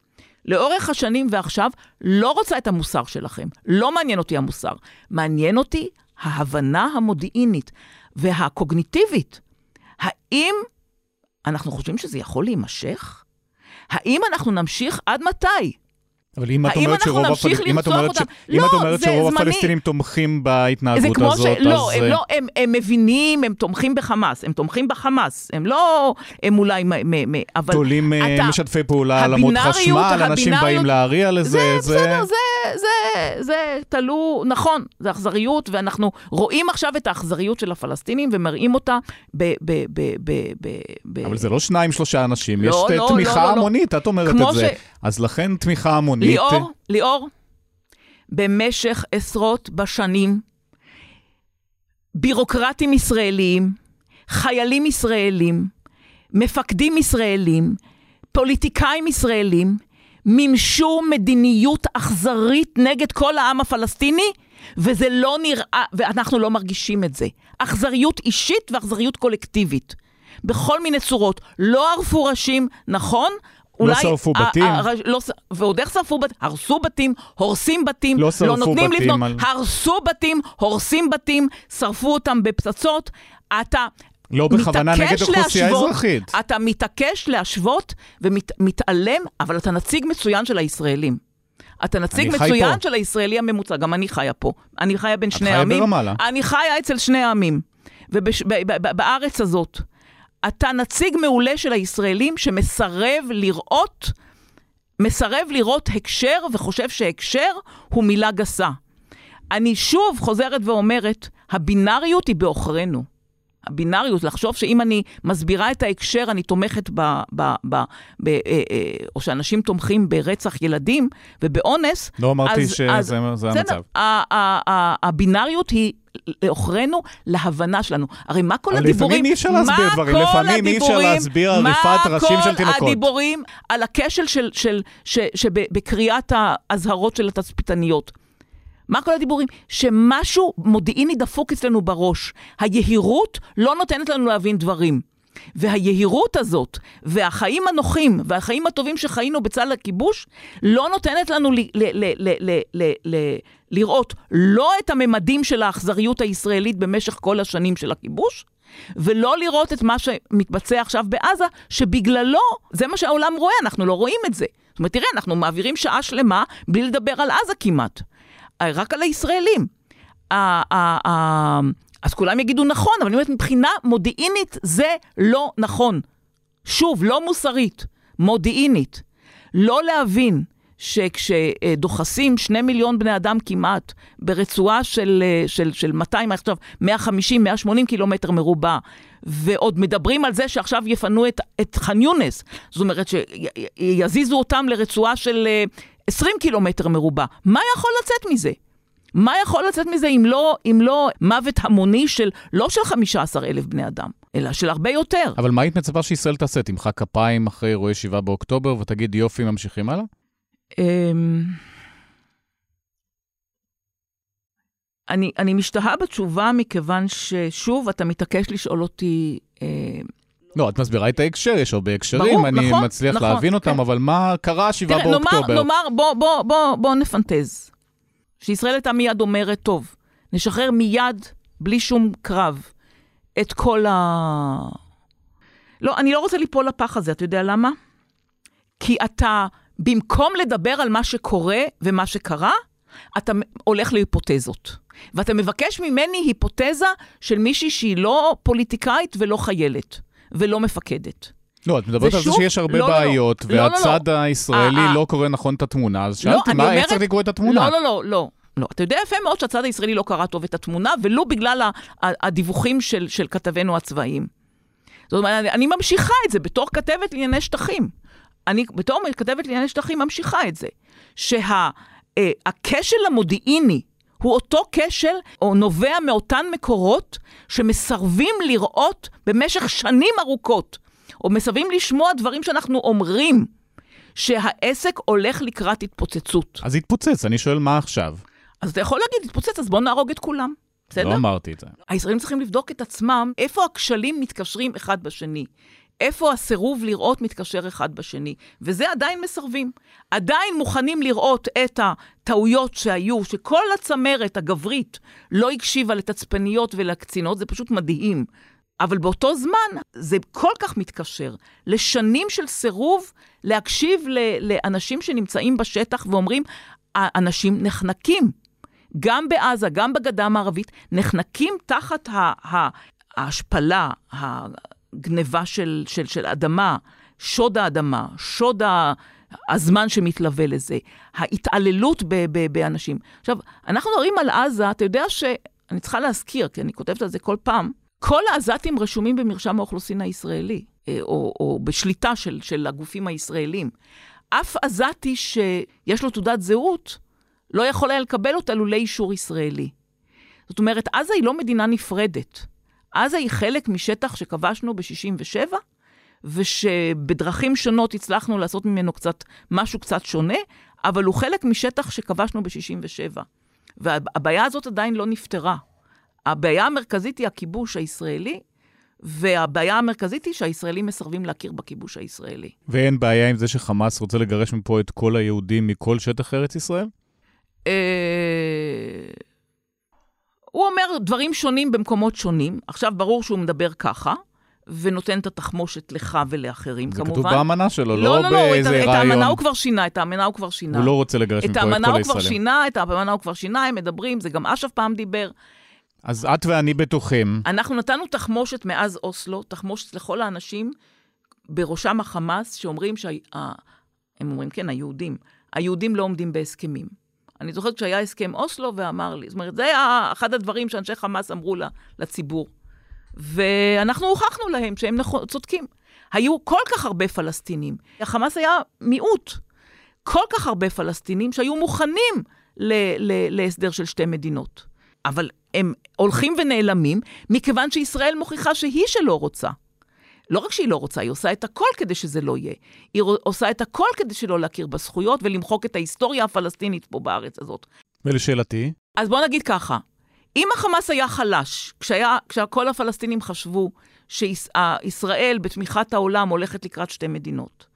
לאורך השנים ועכשיו, לא רוצה את המוסר שלכם. לא מעניין אותי המוסר. מעניין אותי ההבנה המודיעינית והקוגניטיבית. האם אנחנו חושבים שזה יכול להימשך? האם אנחנו נמשיך עד מתי? אבל אם את אומרת שרוב, הפל... אם את אומרת, ש... לא, אם את אומרת שרוב זמני... הפלסטינים תומכים בהתנהגות הזאת, ש... לא, אז... הם לא, הם, הם מבינים, הם תומכים בחמאס, הם תומכים בחמאס, הם לא, הם אולי, מ, מ, אבל... תולים אה, אתה... משתפי פעולה על עמוד חשמל, אנשים באים להריע לזה, זה... זה בסדר, זה, זה, זה תלו, נכון, זה אכזריות, ואנחנו רואים עכשיו את האכזריות של הפלסטינים ומראים אותה ב... ב, ב, ב, ב, ב... אבל זה לא שניים, שלושה אנשים, לא, יש לא, תמיכה לא, לא, המונית, לא. את אומרת את זה. ש... אז לכן תמיכה המונית. ליאור, ליאור, במשך עשרות בשנים, בירוקרטים ישראלים, חיילים ישראלים, מפקדים ישראלים, פוליטיקאים ישראלים, מימשו מדיניות אכזרית נגד כל העם הפלסטיני, וזה לא נראה, ואנחנו לא מרגישים את זה. אכזריות אישית ואכזריות קולקטיבית. בכל מיני צורות. לא ערפו ראשים, נכון, אולי... לא שרפו בתים. לא, ועוד איך שרפו בתים? הרסו בתים, הורסים בתים, לא, לא נותנים לבנות, על... הרסו בתים, הורסים בתים, שרפו אותם בפצצות. אתה לא בכוונה נגד אוכלוסייה אזרחית. אתה מתעקש להשוות ומתעלם, אבל אתה נציג מצוין של הישראלים. אתה נציג מצוין פה. של הישראלי הממוצע, גם אני חיה פה. אני חיה בין שני עמים. את חיה ברמאללה. אני חיה אצל שני העמים. ובארץ הזאת. אתה נציג מעולה של הישראלים שמסרב לראות, מסרב לראות הקשר וחושב שהקשר הוא מילה גסה. אני שוב חוזרת ואומרת, הבינאריות היא בעוכרינו. הבינאריות, לחשוב שאם אני מסבירה את ההקשר, אני תומכת ב... ב, ב, ב אה, אה, או שאנשים תומכים ברצח ילדים ובאונס. לא אמרתי אז, שזה אז, זה המצב. הבינאריות היא לעוכרינו, להבנה שלנו. הרי מה כל הדיבורים... לפעמים אי אפשר להסביר דברים, לפעמים אי אפשר להסביר עריפת ראשים של תינוקות. מה כל הדיבורים על הכשל שבקריאת האזהרות של התצפיתניות? מה כל הדיבורים? שמשהו מודיעיני דפוק אצלנו בראש. היהירות לא נותנת לנו להבין דברים. והיהירות הזאת, והחיים הנוחים, והחיים הטובים שחיינו בצד הכיבוש, לא נותנת לנו ל- ל- ל- לראות לא את הממדים של האכזריות הישראלית במשך כל השנים של הכיבוש, ולא לראות את מה שמתבצע עכשיו בעזה, שבגללו, זה מה שהעולם רואה, אנחנו לא רואים את זה. זאת אומרת, תראה, אנחנו מעבירים שעה שלמה בלי לדבר על עזה כמעט, אה, רק על הישראלים. אז כולם יגידו נכון, אבל אני אומרת, מבחינה מודיעינית זה לא נכון. שוב, לא מוסרית, מודיעינית. לא להבין שכשדוחסים שני מיליון בני אדם כמעט ברצועה של, של, של 200, עכשיו 150, 180 קילומטר מרובע, ועוד מדברים על זה שעכשיו יפנו את, את ח'אן יונס, זאת אומרת שיזיזו אותם לרצועה של 20 קילומטר מרובע, מה יכול לצאת מזה? מה יכול לצאת מזה אם לא, אם לא מוות המוני של, לא של 15 אלף בני אדם, אלא של הרבה יותר? אבל מה היית מצפה שישראל תעשה? תמחא כפיים אחרי אירועי 7 באוקטובר ותגיד יופי, ממשיכים הלאה? אמ, אני, אני משתהה בתשובה מכיוון ששוב, אתה מתעקש לשאול אותי... אה, לא, את מסבירה את ההקשר, יש הרבה הקשרים, ברור, אני נכון, מצליח נכון, להבין אותם, כן. אבל מה קרה 7 באוקטובר? נאמר, נאמר, בוא, בוא, בוא, בוא נפנטז. שישראל הייתה מיד אומרת, טוב, נשחרר מיד, בלי שום קרב, את כל ה... לא, אני לא רוצה ליפול לפח הזה, אתה יודע למה? כי אתה במקום לדבר על מה שקורה ומה שקרה, אתה הולך להיפותזות. ואתה מבקש ממני היפותזה של מישהי שהיא לא פוליטיקאית ולא חיילת, ולא מפקדת. לא, את מדברת על זה שיש הרבה לא, בעיות, לא, לא, והצד לא, לא. הישראלי 아, אה, אה. לא קורא נכון את התמונה, אז שאלתי, לא, מה, אומרת, איך צריך לקרוא את התמונה? לא, לא, לא, לא. לא, אתה יודע יפה מאוד שהצד הישראלי לא קרא טוב את התמונה, ולו בגלל הדיווחים של, של כתבינו הצבאיים. זאת אומרת, אני ממשיכה את זה בתור כתבת לענייני שטחים. אני בתור כתבת לענייני שטחים ממשיכה את זה, שהכשל אה, המודיעיני הוא אותו כשל, או נובע מאותן מקורות שמסרבים לראות במשך שנים ארוכות, או מסרבים לשמוע דברים שאנחנו אומרים, שהעסק הולך לקראת התפוצצות. אז התפוצץ, אני שואל מה עכשיו? אז אתה יכול להגיד, התפוצץ, אז בוא נהרוג את כולם. בסדר? לא אמרתי את זה. הישראלים צריכים לבדוק את עצמם, איפה הכשלים מתקשרים אחד בשני. איפה הסירוב לראות מתקשר אחד בשני, וזה עדיין מסרבים. עדיין מוכנים לראות את הטעויות שהיו, שכל הצמרת הגברית לא הקשיבה לתצפניות ולקצינות, זה פשוט מדהים. אבל באותו זמן זה כל כך מתקשר לשנים של סירוב להקשיב לאנשים שנמצאים בשטח ואומרים, אנשים נחנקים. גם בעזה, גם בגדה המערבית, נחנקים תחת ההשפלה, גניבה של, של, של אדמה, שוד האדמה, שוד הזמן שמתלווה לזה, ההתעללות ב, ב, באנשים. עכשיו, אנחנו מדברים על עזה, אתה יודע ש... אני צריכה להזכיר, כי אני כותבת על זה כל פעם, כל העזתים רשומים במרשם האוכלוסין הישראלי, אה, או, או בשליטה של, של הגופים הישראלים. אף עזתי שיש לו תעודת זהות, לא יכול היה לקבל אותה לולא אישור ישראלי. זאת אומרת, עזה היא לא מדינה נפרדת. עזה היא חלק משטח שכבשנו ב-67', ושבדרכים שונות הצלחנו לעשות ממנו קצת, משהו קצת שונה, אבל הוא חלק משטח שכבשנו ב-67'. והבעיה הזאת עדיין לא נפתרה. הבעיה המרכזית היא הכיבוש הישראלי, והבעיה המרכזית היא שהישראלים מסרבים להכיר בכיבוש הישראלי. ואין בעיה עם זה שחמאס רוצה לגרש מפה את כל היהודים מכל שטח ארץ ישראל? אה... הוא אומר דברים שונים במקומות שונים. עכשיו, ברור שהוא מדבר ככה, ונותן את התחמושת לך ולאחרים, זה כמובן. זה כתוב באמנה שלו, לא, לא, לא, לא באיזה לא, רעיון. את האמנה הוא כבר שינה, את האמנה הוא כבר שינה. הוא לא רוצה לגרש מפה את כל הישראלים. את האמנה הוא כבר שינה, את האמנה הוא כבר שינה, הם מדברים, זה גם אש"ף פעם דיבר. אז את ואני בטוחים. אנחנו נתנו תחמושת מאז אוסלו, תחמושת לכל האנשים, בראשם החמאס, שאומרים שה... הם אומרים, כן, היהודים. היהודים לא עומדים בהסכמים. אני זוכרת כשהיה הסכם אוסלו ואמר לי, זאת אומרת, זה היה אחד הדברים שאנשי חמאס אמרו לה, לציבור. ואנחנו הוכחנו להם שהם נכ... צודקים. היו כל כך הרבה פלסטינים. החמאס היה מיעוט. כל כך הרבה פלסטינים שהיו מוכנים ל- ל- להסדר של שתי מדינות. אבל הם הולכים ונעלמים, מכיוון שישראל מוכיחה שהיא שלא רוצה. לא רק שהיא לא רוצה, היא עושה את הכל כדי שזה לא יהיה. היא עושה את הכל כדי שלא להכיר בזכויות ולמחוק את ההיסטוריה הפלסטינית פה בארץ הזאת. ולשאלתי? אז בוא נגיד ככה, אם החמאס היה חלש, כשהיה, כשכל הפלסטינים חשבו שישראל בתמיכת העולם הולכת לקראת שתי מדינות,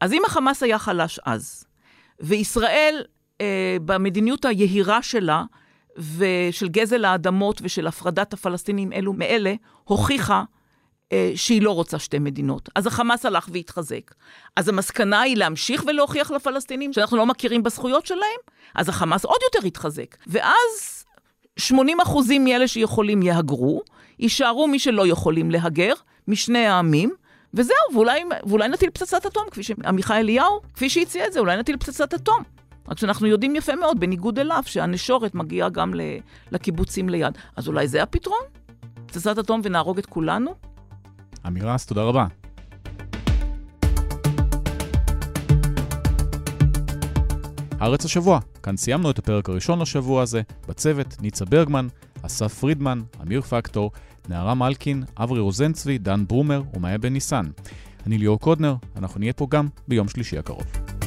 אז אם החמאס היה חלש אז, וישראל אה, במדיניות היהירה שלה, ושל גזל האדמות ושל הפרדת הפלסטינים אלו מאלה, הוכיחה שהיא לא רוצה שתי מדינות. אז החמאס הלך והתחזק. אז המסקנה היא להמשיך ולהוכיח לפלסטינים שאנחנו לא מכירים בזכויות שלהם, אז החמאס עוד יותר יתחזק. ואז 80 אחוזים מאלה שיכולים יהגרו, יישארו מי שלא יכולים להגר, משני העמים, וזהו, ואולי, ואולי נטיל פצצת אטום, כפי שעמיחי אליהו, כפי שהציע את זה, אולי נטיל פצצת אטום. רק שאנחנו יודעים יפה מאוד, בניגוד אליו, שהנשורת מגיעה גם לקיבוצים ליד. אז אולי זה הפתרון? פצצת אטום ונהרוג את כולנו? אמירס, תודה רבה. הארץ השבוע, כאן סיימנו את הפרק הראשון לשבוע הזה, בצוות ניצה ברגמן, אסף פרידמן, אמיר פקטור, נערה מלקין, אברי רוזנצבי, דן ברומר ומאיה בן ניסן. אני ליאור קודנר, אנחנו נהיה פה גם ביום שלישי הקרוב.